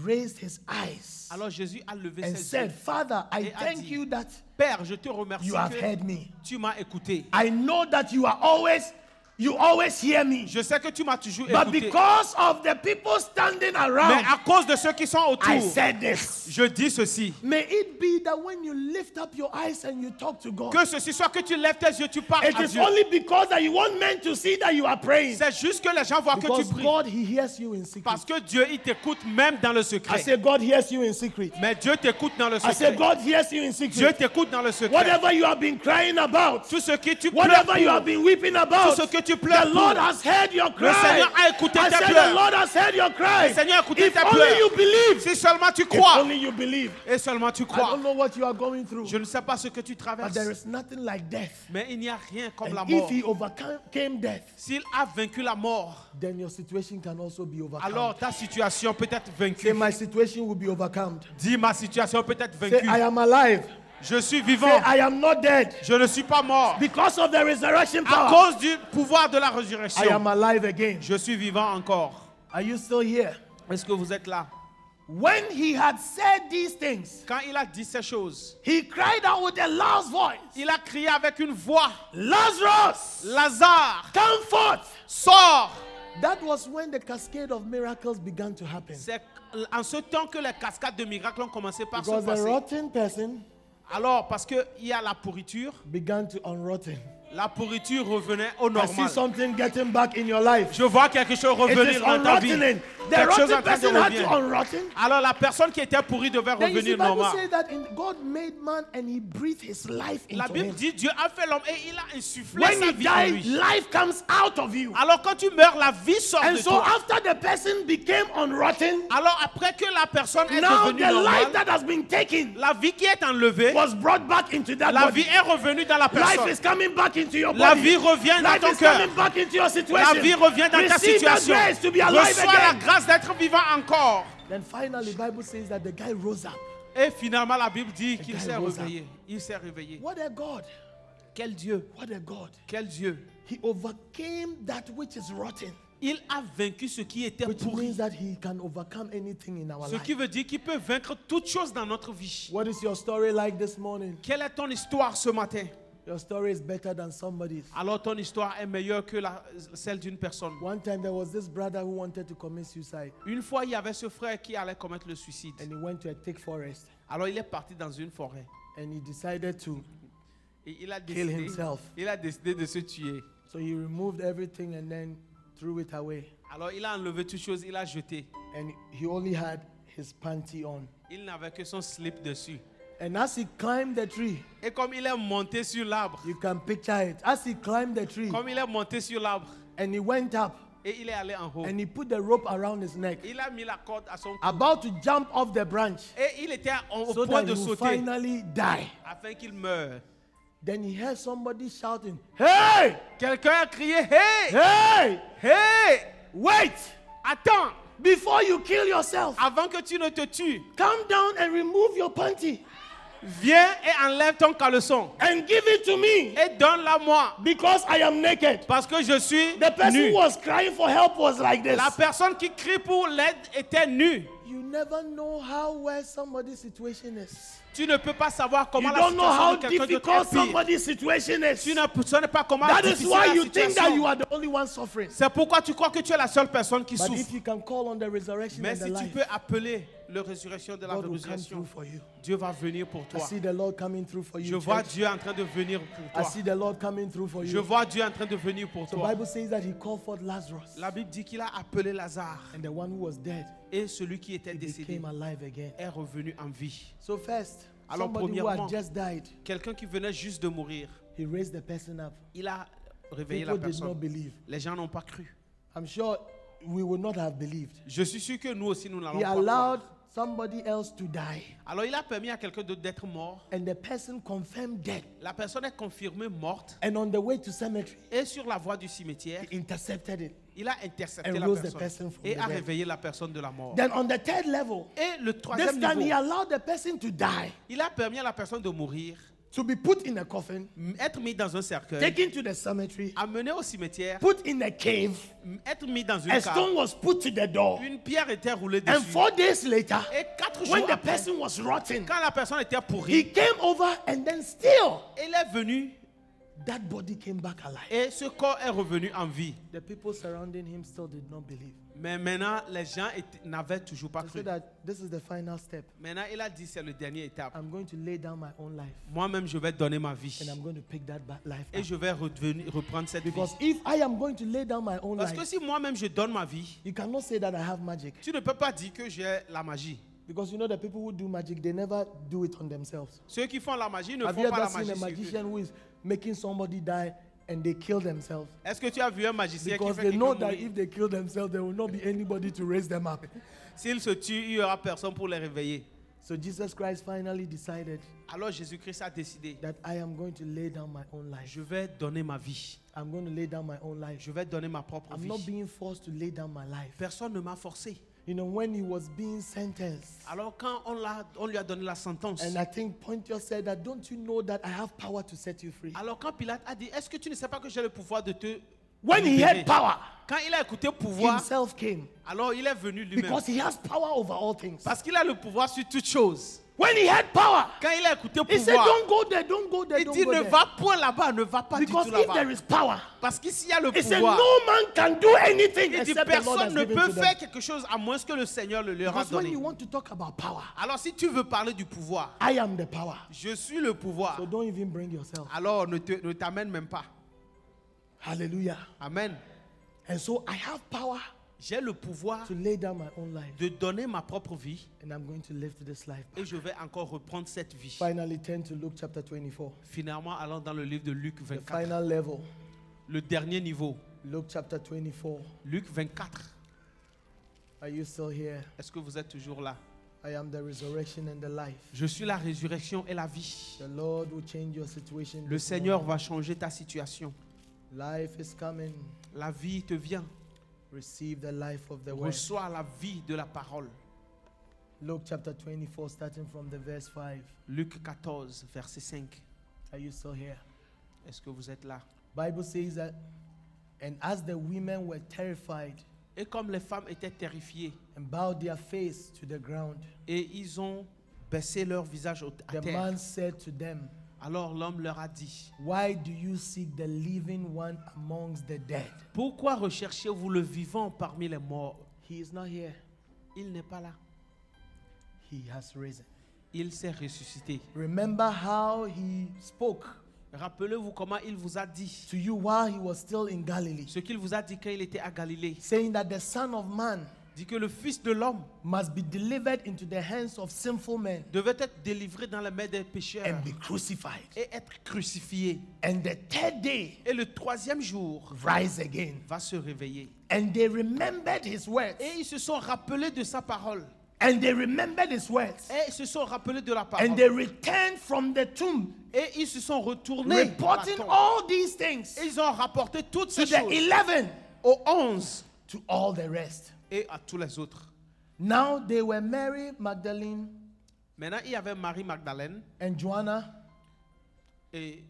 raised his eyes Alors Jésus a levé and ses said, yeux. Father, I Et a thank dit, you that Père, je te remercie you have que heard me. tu m'as écouté. I know that you are always, you always hear me. Je sais que tu m'as toujours But écouté. because of the people standing Mais around, à cause de ceux qui sont I autour, said this. je dis ceci. May it be that when you lift up your eyes and you talk to God, Que ceci soit que tu lèves tes yeux, tu parles it à is Dieu. only because that you want men to see that you are praying. C'est juste que les gens voient que tu pries. God, He hears you in secret. Parce que Dieu, il t'écoute même dans le I secret. say, God hears you in secret. Mais Dieu t'écoute dans le I say, secret. God hears you in Dieu t'écoute dans le secret. Whatever you have been crying about, Tout ce que tu pleures whatever you have been weeping about, Tout ce que tu pleures the Lord has heard your cry. Seigneur a écouté I said, pleurs. the Lord has heard your cry. Le Seigneur a écouté If only pleurs. you believe. si seulement tu If crois, only you believe. et seulement tu I crois, don't know what you are going through, je ne sais pas ce que tu but traverses, there is nothing like death. mais il n'y a rien comme la mort. if He overcame death, S'il a vaincu la mort, then your situation can also be overcome. alors ta situation peut être Say, vaincue. my situation will be overcome. Dis ma situation peut être Say, vaincue. I am alive. Je suis Say, vivant. I am not dead. Je ne suis pas mort. Because of the resurrection À power, cause du pouvoir de la I am résurrection, alive again. je suis vivant encore. Are you still here? Est-ce que vous êtes là? When he had said these things, Quand il a dit ces choses, he cried out with a loud voice, il a crié avec une voix, Lazarus, Lazare, come forth. sors. That was when the cascade of miracles began to happen. C'est en ce temps que les cascades de miracles ont commencé par se Because the passer. rotten person Alors, parce qu'il y a la pourriture. La pourriture revenait au I see normal. something getting back in your life. Je vois quelque chose revenir dans ta vie. Quelque chose en train de revenir. Alors la personne qui était pourrie devait revenir normal. life La Bible dit Dieu a fait l'homme et il a insufflé When sa vie en lui. life comes out of you. Alors quand tu meurs, la vie sort And de so toi. after the person became unrotten, Alors après que la personne est now devenue the life normale, that has been taken la vie qui est enlevée, was brought back into that la body. vie est revenue dans la Life personne. is coming back into your La vie revient dans ton cœur. La vie revient dans ta situation. Reçois la grâce d'être vivant encore. Then finally, Bible says that the guy rose up. Et finalement, la Bible dit qu'il s'est up. réveillé. Il s'est réveillé. What a God! Quel Dieu, What a God! quel Dieu. He overcame that which is rotten, Il a vaincu ce qui était which pourri. means that he can overcome anything in our Ce life. qui veut dire qu'il peut vaincre toute chose dans notre vie. What is your story like this morning? Quelle est ton histoire ce matin? Your story is better than somebody's. Alors ton histoire est meilleure que la- celle d'une personne. One time there was this brother who wanted to commit suicide Une fois, il y avait ce frère qui allait commettre le suicide. and he went to a thick forest Alors il est parti dans une forêt. and he decided to. Et il a Kill décidé, himself. il a décidé de se tuer. So he removed everything and then threw it away. Alors il a enlevé toutes choses, il a jeté. And he only had his panty on. Il n'avait que son slip dessus. And as he climbed the tree, Et comme il est monté sur l'arbre, you can picture it. As he climbed the tree comme il est monté sur l'arbre, and he went up et il est allé en haut, and he put the rope around his neck, il a mis la corde à son cou. about to jump off the branch Et il était au so point that de he sauter finally die. afin qu'il meure. Then he heard somebody shouting, Hey! Quelqu'un a crié Hey Hey! Hey Wait! Attends Before you kill yourself, Avant que tu ne te tues, come down and remove your panty viens et enlève ton caleçon and give it to me et donne-la moi because I am naked. parce que je suis The person nu. who was crying for help was like this. La personne qui crie pour l'aide était nue. You never know how where somebody's situation is. Tu ne peux pas savoir comment You la don't know situation how de quelqu'un somebody's situation is. Tu ne sais pas comment That is why la you think that situation. you are the only one suffering. C'est pourquoi tu crois que tu es la seule personne qui But souffre. if you can call on the resurrection Mais si tu life, peux appeler le résurrection de la God will come résurrection, through for you. Dieu va venir pour I toi. see the Lord coming through for Je you. vois church. Dieu en train de venir pour I toi. see the Lord coming through for Je you. vois Dieu en train de venir pour The toi. Bible says that he called forth Lazarus, La Bible dit qu'il a appelé Lazare and the one who was dead et celui qui était décédé became alive again. est revenu en vie. So first, Alors, somebody who premièrement, had just died, Quelqu'un qui venait juste de mourir, he raised the person up. il a réveillé People la did not personne. believe. Les gens n'ont pas cru. I'm sure we would not have believed. Je suis sûr que nous aussi, nous n'allons He pas allowed croire. Somebody else to die, Alors il a permis à quelqu'un d'autre d'être mort. and the person confirmed dead. La personne est confirmée morte. And on the way to cemetery, Et sur la voie du cimetière, he intercepted it. il a intercepté And la rose the personne person et a réveillé la personne de la mort. Then on the third level, Et le this troisième time he niveau, allowed the person to die, il a permis à la personne de mourir, to be put in a coffin, être mis dans un cercueil, taken to the cemetery, amené au cimetière, put in a cave. être mis dans une A cave. stone was put to the door. Une pierre était roulée And dessus. four days later, Et quatre when jours the après, person was rotten, quand la personne était he pourrie, came over and then still il est venu that body came back alive. et ce corps est revenu en vie. The people surrounding him still did not believe. Mais maintenant, les gens n'avaient toujours pas cru. said that this is the final step. Maintenant, il a dit c'est le dernier étape. I'm going to lay down my own life Moi-même, je vais donner ma vie. and I'm going to pick that life Et up. je vais reprendre cette vie. Because if I am going to lay down my own Parce que life, si moi-même je donne ma vie, you cannot say that I have magic. tu ne peux pas dire que j'ai la magie. Because you know the people who do magic, they never do it on themselves. Ceux qui font la magie ne Have font pas la magie. magician who is making somebody die and they kill themselves? Est-ce que tu as vu un magicien qui Because fait they know that mourir if they kill themselves, there will not be anybody to raise them up. S'il se tue, il n'y aura personne pour les réveiller. So Jesus Christ finally decided Alors Jésus-Christ a décidé, that I am going to lay down my own life. je vais donner ma vie. I'm going to lay down my own life. Je vais donner ma propre I'm not vie. being forced to lay down my life. Personne ne m'a forcé. You know, when he was being sentenced, Alors quand on, l'a- on lui a donné la sentence, and I think Pontius said that, don't you know that I have power to set you free? alors quand Pilate a dit, est-ce que tu ne sais pas que j'ai le pouvoir de te... When he had power, Quand il a écouté pouvoir, himself came alors il est venu lui-même. because he has power over all things. Parce qu'il a le pouvoir sur toutes choses. When he had power, Quand il a écouté he said, pouvoir, don't go there, don't go there, il don't dit go ne there. va point là-bas, ne va pas Because du tout if there là-bas. is power, Parce qu'ici il y a le he said, pouvoir. no man can do anything Il dit except the Lord has personne ne given peut to them. faire quelque chose à moins que le Seigneur le leur a Because when donné. you want to talk about power, Alors si tu veux parler du pouvoir, I am the power. je suis le pouvoir. So don't even bring yourself. Alors ne te- ne t'amène même pas. Hallelujah. Amen. And so I have power J'ai le pouvoir to lay down my own life. de donner ma propre vie And I'm going to live this life. et je vais encore reprendre cette vie. Finally, turn to Luke chapter 24. Finalement, allons dans le livre de Luc The 24, final level. le dernier niveau. Luke chapter 24. Luc 24. Are you still here? Est-ce que vous êtes toujours là? I am the resurrection and the life. Je suis la résurrection et la vie. The Lord will change your situation. Le Seigneur va changer ta situation. Life is coming. La vie te vient. Receive the life of the word. Reçois la vie de la parole. Luke chapter 24, starting from the verse 5. Luc 14, verset 5. Are you still here? Est-ce que vous êtes là? Bible says that, and as the women were terrified Et comme les femmes étaient terrifiées and bowed their face to the ground, et ils ont baissé leur visage au- à the terre, man said to them, alors l'homme leur a dit, Why do you seek the living one amongst the dead? pourquoi recherchez-vous le vivant parmi les morts? He is not here. Il n'est pas là. He has risen. Il s'est ressuscité. Remember how he spoke Rappelez-vous comment il vous a dit to you while he was still in Galilee, ce qu'il vous a dit quand il était à Galilée. saying that the Son of Man Dit que le Fils de l'homme must be delivered into the hands of sinful men devait être délivré dans les mains des pécheurs and be crucified. et être crucifié. And the third day, Et le troisième jour rise again. va se réveiller. And they remembered his words. Et ils se sont rappelés de sa parole. And they remembered his words. Et ils se sont rappelés de la And parole. they returned from the tomb, Et ils se sont retournés. la reporting tombe. all these things Et ils ont rapporté toutes to ces the choses eleven, aux onze to all the rest. Et à tous les autres. Now they were Mary Magdalene Maintenant, il y avait Marie Magdalène and Joanna, et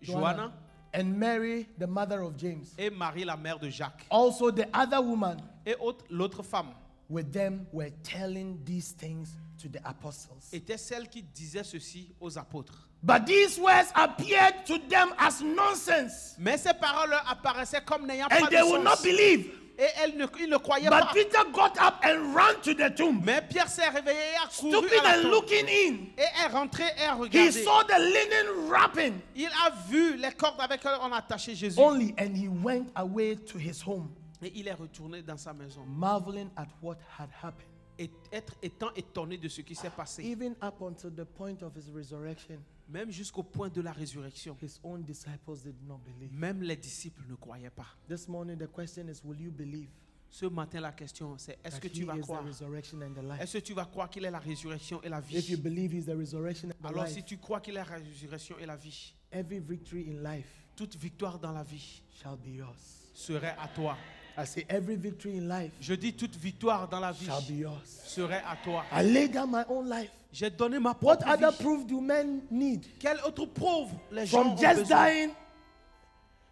Joanna and Mary, the mother of James. et Marie, la mère de Jacques. Also the other woman Et autre- l'autre femme with them were telling these things to the apostles. celles qui disaient ceci aux apôtres. But these words appeared to them as nonsense, Mais ces paroles leur apparaissaient comme n'ayant and pas de they would not sens. believe. Et elles ne, ils ne croyaient But pas. Peter got up and ran to the tomb, Mais Pierre s'est réveillé et a couru stooping à la and tombe. looking in. Et est rentré et a He regardé. saw the linen wrapping Il a vu les cordes avec lesquelles on a attaché Jésus. only, and he went away to his home, Et il est retourné dans sa maison. marveling at what had happened. Et être étant étonné de ce qui s'est passé. Even up until the point of his resurrection, Même jusqu'au point de la résurrection. his own disciples did not believe. Même les disciples ne croyaient pas. This morning, the question is Will you believe Ce matin, la question c'est est-ce que tu vas croire? Est-ce que tu vas croire qu'il est la résurrection et la If you vie believe he's the resurrection and the Alors life, si tu crois qu'il est la résurrection et la vie, every victory in life toute victoire dans la vie shall be yours. serait à toi. I say, every victory in life Je dis toute victoire dans la vie shall be yours. serait à toi. I lay down my own life. J'ai donné ma What propre other vie. proof do men need? Quelle autre preuve les gens From ont just besoin? dying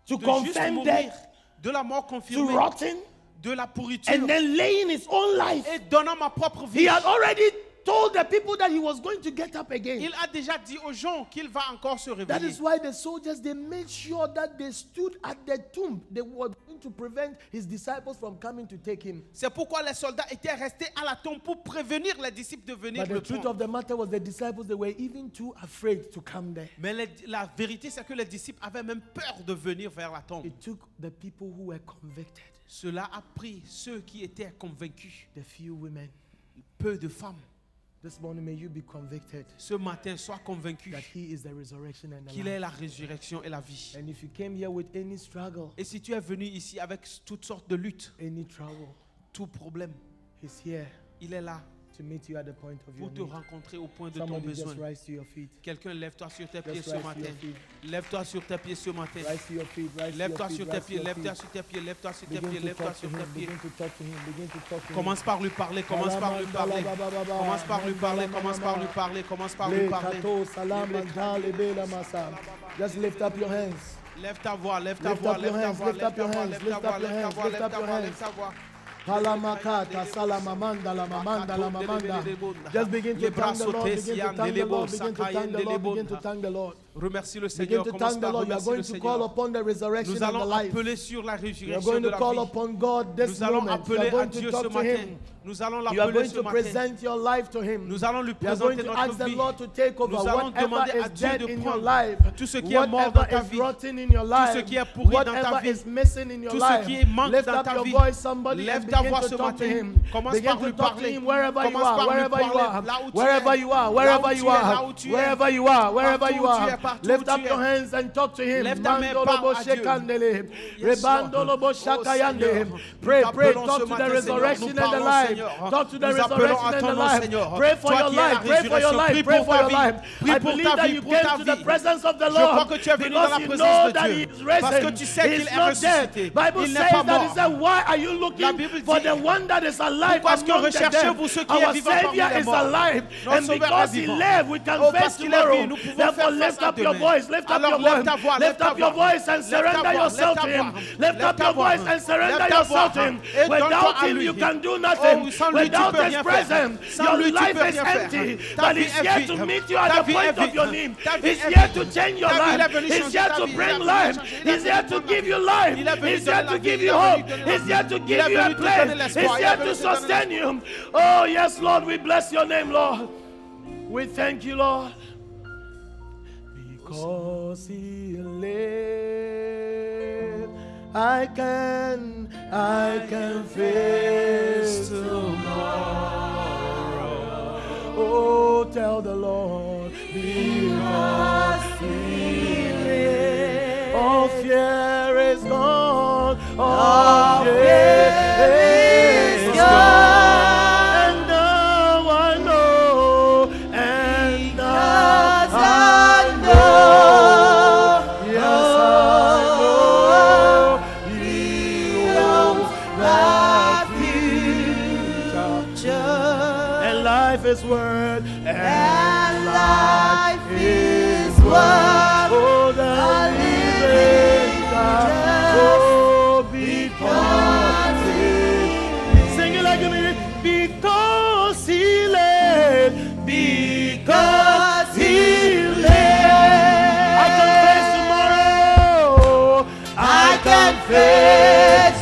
to de juste confirm mourir, death de la mort to confirmée, rotting de la pourriture and then laying his own life. et donnant ma propre He vie. had already told the people that he was going to get up again. Il a déjà dit aux gens qu'il va encore se That réveiller. is why the soldiers they made sure that they stood at the tomb. They were going to prevent his disciples from coming to take him. C'est pourquoi les soldats étaient restés à la tombe pour prévenir les disciples de venir But le the truth prendre. of the matter was the disciples they were even too afraid to come there. Mais les- la vérité, c'est que les disciples avaient même peur de venir vers la tombe. It took the people who were convicted, Cela a pris ceux qui étaient convaincus, the few women. peu de femmes. This morning may you be convicted Ce matin, sois convaincu that he is the resurrection and the qu'il life. est la résurrection et la vie. And if you came here with any struggle, Et si tu es venu ici avec toutes sortes de luttes, any trouble, tout problème, he's here il est là to meet you at the point of your pour te need. rencontrer au point de ton Somebody besoin. just rise to your feet. Quelqu'un, lève-toi sur tes pieds ce rise to matin. feet. Lève-toi sur tes pieds ce matin. Rise to your feet. Rise to your Lève-toi feet. sur tes rise to pieds, your lève-toi feet. sur tes pieds, lève-toi sur tes Begin pieds, to lève-toi talk to sur tes him. pieds. Begin to talk to him. Begin to talk to him. Commence par lui parler, commence par lui parler. Commence par lui parler, commence par lui parler, commence par lui Le parler. Just lift up your hands. Lève ta voix, lève ta Lift voix, up lève ta hands, voix, lift lève up ta your voix, hands, lève ta lift voix, up your lève ta hands, voix, lift lève up ta your voix, lève ta voix. Halamakata salamamanda la mamanda la mamanda. Just begin to thank the Lord. Begin to thank the Lord. Begin to thank the Lord. Begin to thank the Lord. Remercie le Begin Seigneur, to commence thank the par Lord. You are remercier going to call Seigneur. upon the resurrection Nous and the allons life. appeler sur la You are résurrection going de to la call vie. upon God this Nous allons moment. You appeler are à going to Dieu ce talk to matin. Him. Nous allons You are l'appeler going ce to matin. present your life to Him. Nous allons lui You are going présenter to ask notre the vie. Lord to take over Nous allons whatever demander à is Dieu dead de in your prendre life, tout ce qui est mort dans whatever ta is vie, rotten in your life, ce qui est pourri dans ta whatever vie, is missing in your tout ce life. qui manque Lift dans up ta your vie. voice, somebody, Lève and ta begin voix to ce talk to matin. Him. Commence Begin par to lui talk to parler. Him wherever you Commence are, par lui wherever you parler. are, Là où tu wherever es. you are, Là wherever où you tu es, are, là où tu es. wherever you are, wherever Partout you où tu es, are. Partout Lift où up tu your es. hands and talk to Him. Lève ta main, Mandolo parle bo à Dieu. shekandele. Yes, Lord. Rebandolo bo Oh, shakayande. Seigneur. Pray, Nous pray, t'appelons talk ce to the matin, Seigneur. resurrection Nous and the parlons, life. Seigneur. Talk to the Nous appelons resurrection à and ton the nom, life. Seigneur. Pray for Toi your qui es la life, pray for your résurrection, life, prie pray pour for ta your vie. life. Prie I pour believe ta that vie, you pour came ta to the vie. presence of the Je crois Lord que tu es venu dans because la you présence know de that Dieu. he is risen. Parce que tu sais qu'il He's est not dead. ressuscité. Bible Il n'est says pas that he mort. said, why are you La looking Bible for dit, the one that is alive Pourquoi est-ce que among the recherchez-vous dead? ceux qui est Our vivant parmi Savior les is morts? alive. Notre And Sauveur because est he vivant. lives, we can Oh, face parce qu'il est tomorrow. vivant, nous pouvons Therefore, faire face lift à up your demain. voice, lift up Alors, your lève voice, ta voix, lève lift ta up your voix. voice and Lève ta surrender voix, yourself lève to ta him. voix. Lift Lève up ta your voix. voice and surrender Lève ta yourself to voix. him. Et donne-toi Without à him, lui. you can do Oh, nothing. sans lui, tu Without peux his rien faire. presence, Sans your lui, tu life peux is rien faire. empty. Ta But vie he's est here vide. to meet you at Ta the vie point est of vide. your need. Ta vie He's est here vide. to change your Ta vie, il est life. venu He's changer here ta to vie. bring Il est venu life. changer- il est He's venu here to prendre give la you vie. life. Il est venu He's donner here la to vie. give Il you est venu hope. donner la He's vie. here to Il give est you a venu te donner place. l'espoir. He's Il est here venu to te donner sustain you. Oh, yes, Lord, we bless your name, Lord. We thank you, Lord. Because he lives, I can, I can face tomorrow. Oh, tell the Lord, because he lives, all fear is gone, all fear is gone, can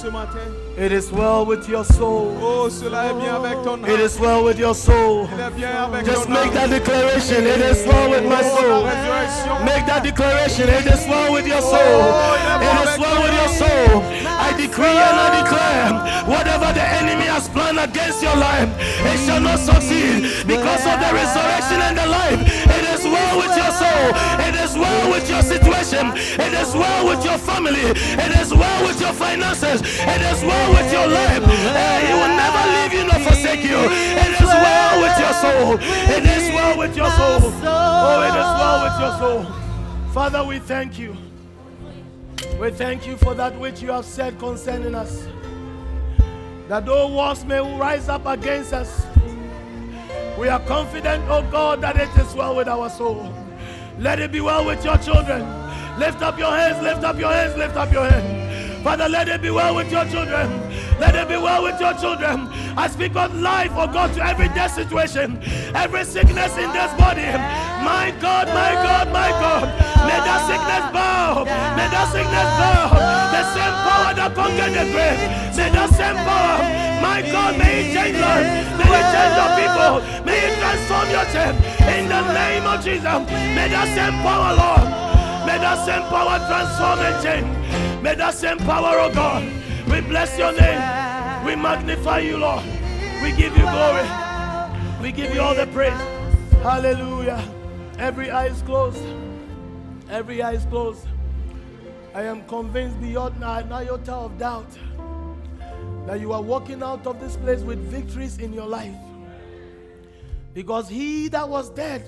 ce matin. It is well with your soul. Oh, cela est bien avec ton âme. is well with your soul. Il est bien avec Just ton make that declaration. It is well with my Oh, soul. Make that declaration. It is well with your oh, soul. It is well with your soul. I decree and I declare whatever the enemy has planned against your life, it shall not succeed because of the resurrection and the life. It is well with your soul. It is well with your situation. It is well with your family. It is well with your finances. It is well with your life. Eh, he will never leave you nor forsake you. It is well with your soul. It is well with your soul. Oh, it is well with your soul. Father, we thank you. We thank you for that which you have said concerning us. That though wars may rise up against us, we are confident, oh God, that it is well with our soul. Let it be well with your children. Lift up your hands, lift up your hands, lift up your hands. Father, let it be well with your children. Let it be well with your children. I speak of life, oh God, to every death situation, every sickness in this body. My God, my God, my God. May that sickness bow. May that sickness bow. The same power that conquered the grave. May that same power, my God, may it change lives. May it change your people. May it transform your church. In the name of Jesus. May that same power, Lord. May that same power transform and change. May that same power, oh God. We bless your name. We magnify you, Lord. We give you glory. We give you all the praise. Hallelujah. Every eye is closed. Every eye is closed. I am convinced beyond an iota of doubt that you are walking out of this place with victories in your life. Because he that was dead,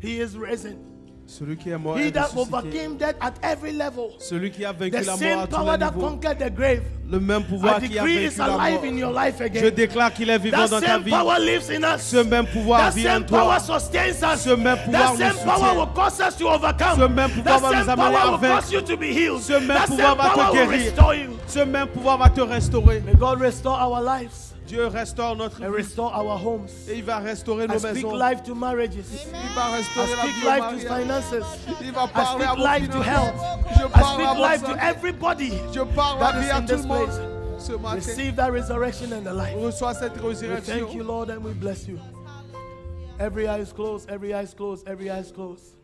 he is risen. Celui qui est mort He est that overcame death at every level. Celui qui a vaincu The la mort same à tous power les that niveaux. conquered the grave. Le même pouvoir qui a vaincu is la alive mort. in your life Je again. déclare qu'il est vivant That dans ta vie. power lives in us. Ce même pouvoir That vit en toi. sustains us. Ce même pouvoir That same nous power soutient. will cause us to overcome. Ce même pouvoir That va nous amener power à vaincre. cause you to be healed. Ce même That pouvoir va te guérir. Ce même pouvoir va te restaurer. May God restore our lives Dieu restaure notre vie. restore our homes. Et il va restaurer I nos speak life to marriages. Il va restaurer la speak vie life to finances. Il va I parler à vos life to health. Je I parle à life to everybody. Je parle that vie à in tout this le monde. place. Ce matin, Receive that resurrection and the life. reçois cette We thank you. Lord, and we bless you. Every eye is closed, every eye is closed, every eye is closed.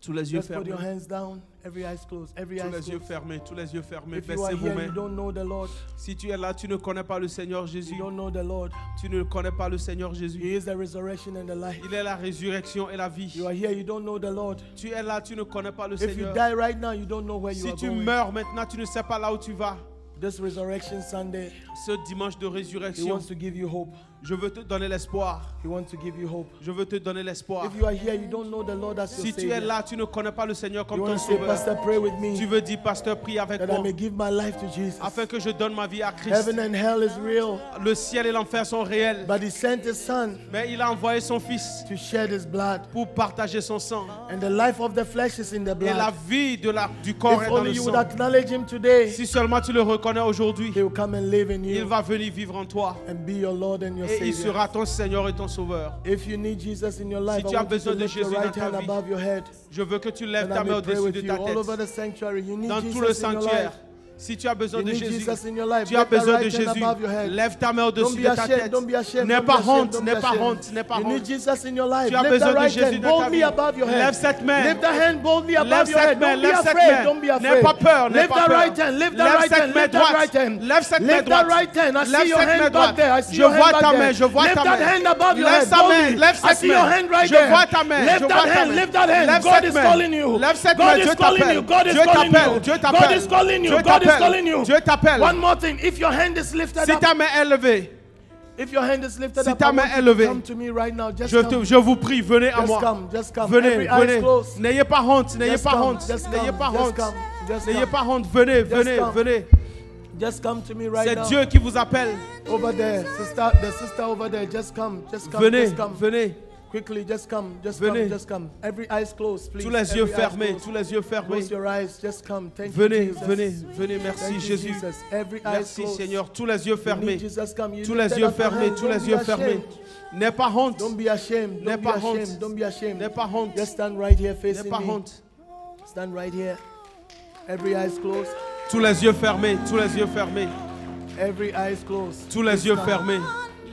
Tous les yeux fermés. your hands down, every eye is closed, every eye Tous les yeux fermés. Tous les yeux fermés. If you are Baissez vos mains. don't know the Lord, Si tu es là, tu ne connais pas le Seigneur you Jésus. don't know the Lord. Tu ne connais pas le Seigneur He Jésus. Il est la résurrection et la vie. You are here, you don't know the Lord. Tu es là, tu ne connais pas le If you Seigneur. die right now, you don't know where you Si are tu meurs maintenant, tu ne sais pas là où tu vas. This resurrection Sunday, Ce dimanche de He résurrection, wants to give you hope. Je veux te donner l'espoir. He wants to give you hope. Je veux te donner l'espoir. If you are here, you don't know the Lord as your Si tu es là, tu ne connais pas le Seigneur comme ton sauveur. Pastor, pray with Tu veux dire, pasteur, prie avec that I moi. may give my life to Jesus. Afin que je donne ma vie à Christ. Heaven and hell is real, Le ciel et l'enfer sont réels. but He sent His Son Mais il a envoyé son Fils to shed His blood, pour partager son sang. and the life of the flesh is in the Et la blood. vie de la, du corps est dans only le you would sang. acknowledge Him today, Si seulement tu le reconnais aujourd'hui, He will come and live in il you va venir vivre en toi. and be your Lord and your Et il sera ton Seigneur et ton Sauveur. If you need Jesus in your life, tu as besoin de Jésus dans ta vie, Je veux que tu lèves ta main au-dessus de ta tête. Dans tout le Jesus in your sanctuaire. Si tu as besoin de Jésus, tu as besoin de Jésus. Lève ta main au-dessus de ta tête. N'aie pas honte, n'aie pas honte, n'aie pas honte. Tu as besoin de Jésus dans ta vie. Lève cette main. Lève cette main, lève cette main. N'aie pas peur, n'aie pas peur. Lève cette main droite. Lève cette main droite. Lève cette main droite. Je vois ta main, je vois ta main. Lève sa main, lève cette main. Je vois ta main, je vois ta main. Lève God cette is main. calling you. Lève cette God main, is Dieu calling t'appelle. you. God is Dieu calling t'appelle. Dieu t'appelle. T'appelle. Dieu t'appelle. One more thing. If your hand is lifted Si up, ta main est levée, if your hand is lifted Si up, ta main est levée, come to me right now. Just je, come. te- je vous prie, venez à Just moi. come. Just come. Venez, Every venez. N'ayez pas honte, n'ayez Just pas come, honte. N'ayez pas honte. N'ayez pas. Venez, venez, venez. Just come to me right C'est. Dieu qui vous appelle. Over there, sister, the sister over there. Just come. Just come. Venez, just come. venez. Quickly, just come. Just Venez. come. Just come. Every eyes closed, please. Tous les yeux fermés, tous les yeux fermés. Close your eyes. Just come. Thank Venez, you, Jesus. venez, venez. Merci Thank you, Jésus. Jesus. Every eyes Merci. Seigneur. Tous les yeux fermés. Jesus come. You Tous les yeux fermés, tous les yeux fermés. N'aie pas honte. Don't be ashamed. N'aie pas honte. Don't be ashamed. N'aie pas honte. Just stand right here N'aie facing pas me. honte. Stand right here. Every eyes closed. Tous les yeux fermés, tous les yeux fermés, Every eyes closed. tous les yeux fermés.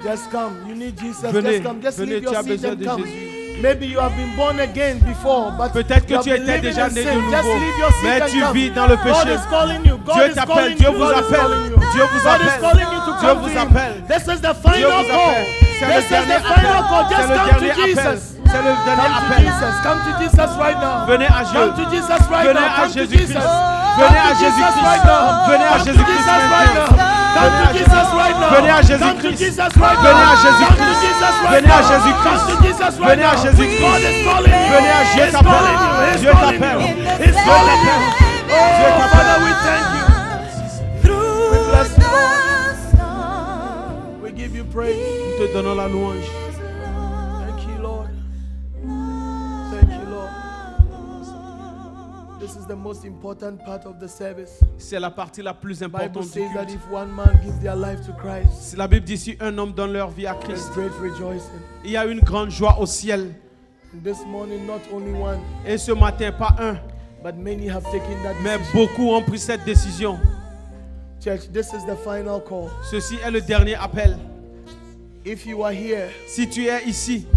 Just come. You need Jesus. Venez, just come. Just venez, leave tu your as seat besoin and de come. Jésus. Maybe you have been born again before, but Peut-être que you have tu been étais living déjà in né de sin. nouveau, Just leave your seat mais and tu come. vis dans le God péché. is calling you. God Dieu is t'appelle, Dieu you. vous God is appelle. calling you. Dieu vous God is appelle. calling you to Dieu come vous Him. appelle. This is the Dieu final vous call. appelle. C'est This le is the dernier final appel. C'est Just le come to dernier appel. Jesus. C'est le dernier Come to appel. Jesus. Come to Jesus right now. Venez à Dieu. Come to Jesus right Venez now. à Come to Jésus-Christ. Jesus. Venez à Jésus-Christ. Venez à Jésus-Christ maintenant. Venez to à Jésus-Christ. Venez à. Jésus-Christ. Venez à. Jésus-Christ. Venez à. Jésus-Christ. Venez à Dieu t'appelle. Dieu t'appelle. Dieu t'appelle. Dieu t'appelle. We give you praise. Nous te donnons la louange. This is the most important part of the service. C'est la partie la plus Bible importante du says that culte. if one man gives their life to Christ, Si La Bible dit si un homme donne leur vie à there's Christ, great rejoicing. il y a une grande joie au ciel. And this morning, not only one, Et ce matin, pas un, but many have taken that mais decision. beaucoup ont pris cette décision. Church, this is the final call. Ceci est le dernier appel. If you are here Si tu es ici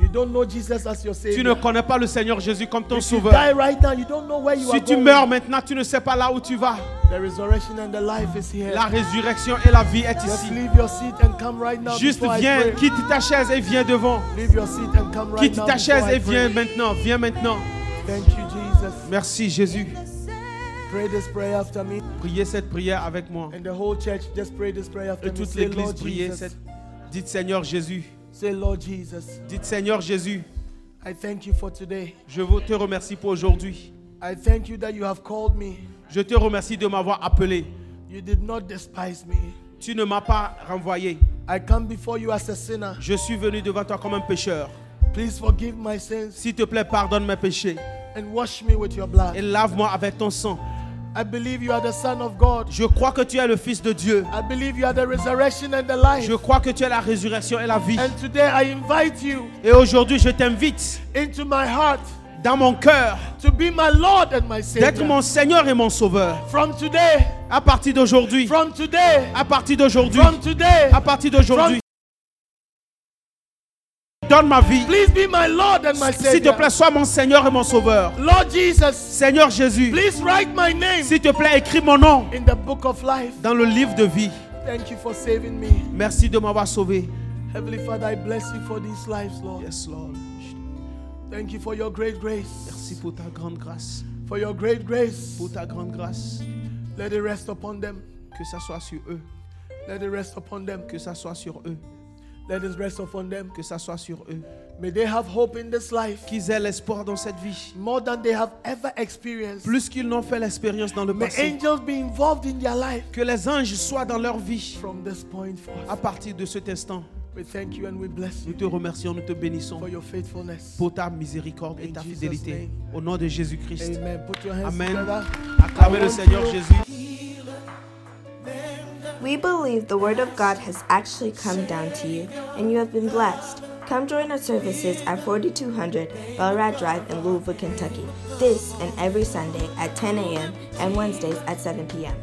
You don't know Jesus as your Tu ne Savior. connais pas le Seigneur Jésus comme ton If you sauveur. die right now, you don't know where you Si are tu going. meurs maintenant, tu ne sais pas là où tu vas. The resurrection and the life is here. La résurrection et la vie est Just ici. leave your seat and come right now Juste I viens, pray. quitte ta chaise et viens devant. Leave your seat and come right Quitte now ta chaise et viens maintenant. Viens maintenant. Thank you, Jesus. Merci Jésus. Pray this prayer after me. Priez cette prière avec moi. And the whole church, just pray this prayer after Et toute l'église priez cette. Dites Seigneur Jésus. Say, Lord Jesus. Dites Seigneur Jésus. I thank you for today. Je vous- te remercie pour aujourd'hui. I thank you that you have called me. Je te remercie de m'avoir appelé. You did not despise me. Tu ne m'as pas renvoyé. I come before you as a sinner. Je suis venu devant toi comme un pécheur. Please forgive my sins S'il te plaît, pardonne mes péchés and wash me with your blood. et lave-moi avec ton sang. I believe you are the Son of God. Je crois que tu es le Fils de Dieu. I believe you are the resurrection and the life. Je crois que tu es la résurrection et la vie. And today I invite you Et aujourd'hui, je t'invite into my heart dans mon cœur to be my Lord and my d'être Savior. mon Seigneur et mon Sauveur. From today, À partir d'aujourd'hui, from today, à partir d'aujourd'hui, from today, à partir d'aujourd'hui, donne ma vie. please be my Lord and my S'il te Savior. plaît, sois mon Seigneur et mon Sauveur. Lord Jesus, Seigneur Jésus, please write my name s'il te plaît, écris mon nom in the book of life. dans le livre de vie. Thank you for saving me. Merci de m'avoir sauvé. Heavenly Father, I bless you for these lives, Lord. Yes, Lord. Thank you for your great grace. Merci pour ta grande grâce. For your great grace. Pour ta grande grâce. Let it rest upon them. Que ça soit sur eux. Let it rest upon them. Que ça soit sur eux. Let it rest upon them. Que ça soit sur eux. May they have hope in this life Qu'ils aient l'espoir dans cette vie. more than they have ever experienced. Plus qu'ils n'ont fait l'expérience dans le May passé. angels be involved in their life Que les anges soient dans leur vie. from this point À forth. partir de cet instant, We thank you and we bless nous you te remercions, nous te bénissons for your faithfulness. pour ta miséricorde et In ta Jesus' fidélité. name. Au nom de Jésus-Christ. Amen. Put your hands Amen. together. Acclamez le Seigneur Jésus. We believe the Word of God has actually come down to you and you have been blessed. Come join our services at 4200 Belrad Drive in Louisville, Kentucky. This and every Sunday at 10 a.m. and Wednesdays at 7 p.m.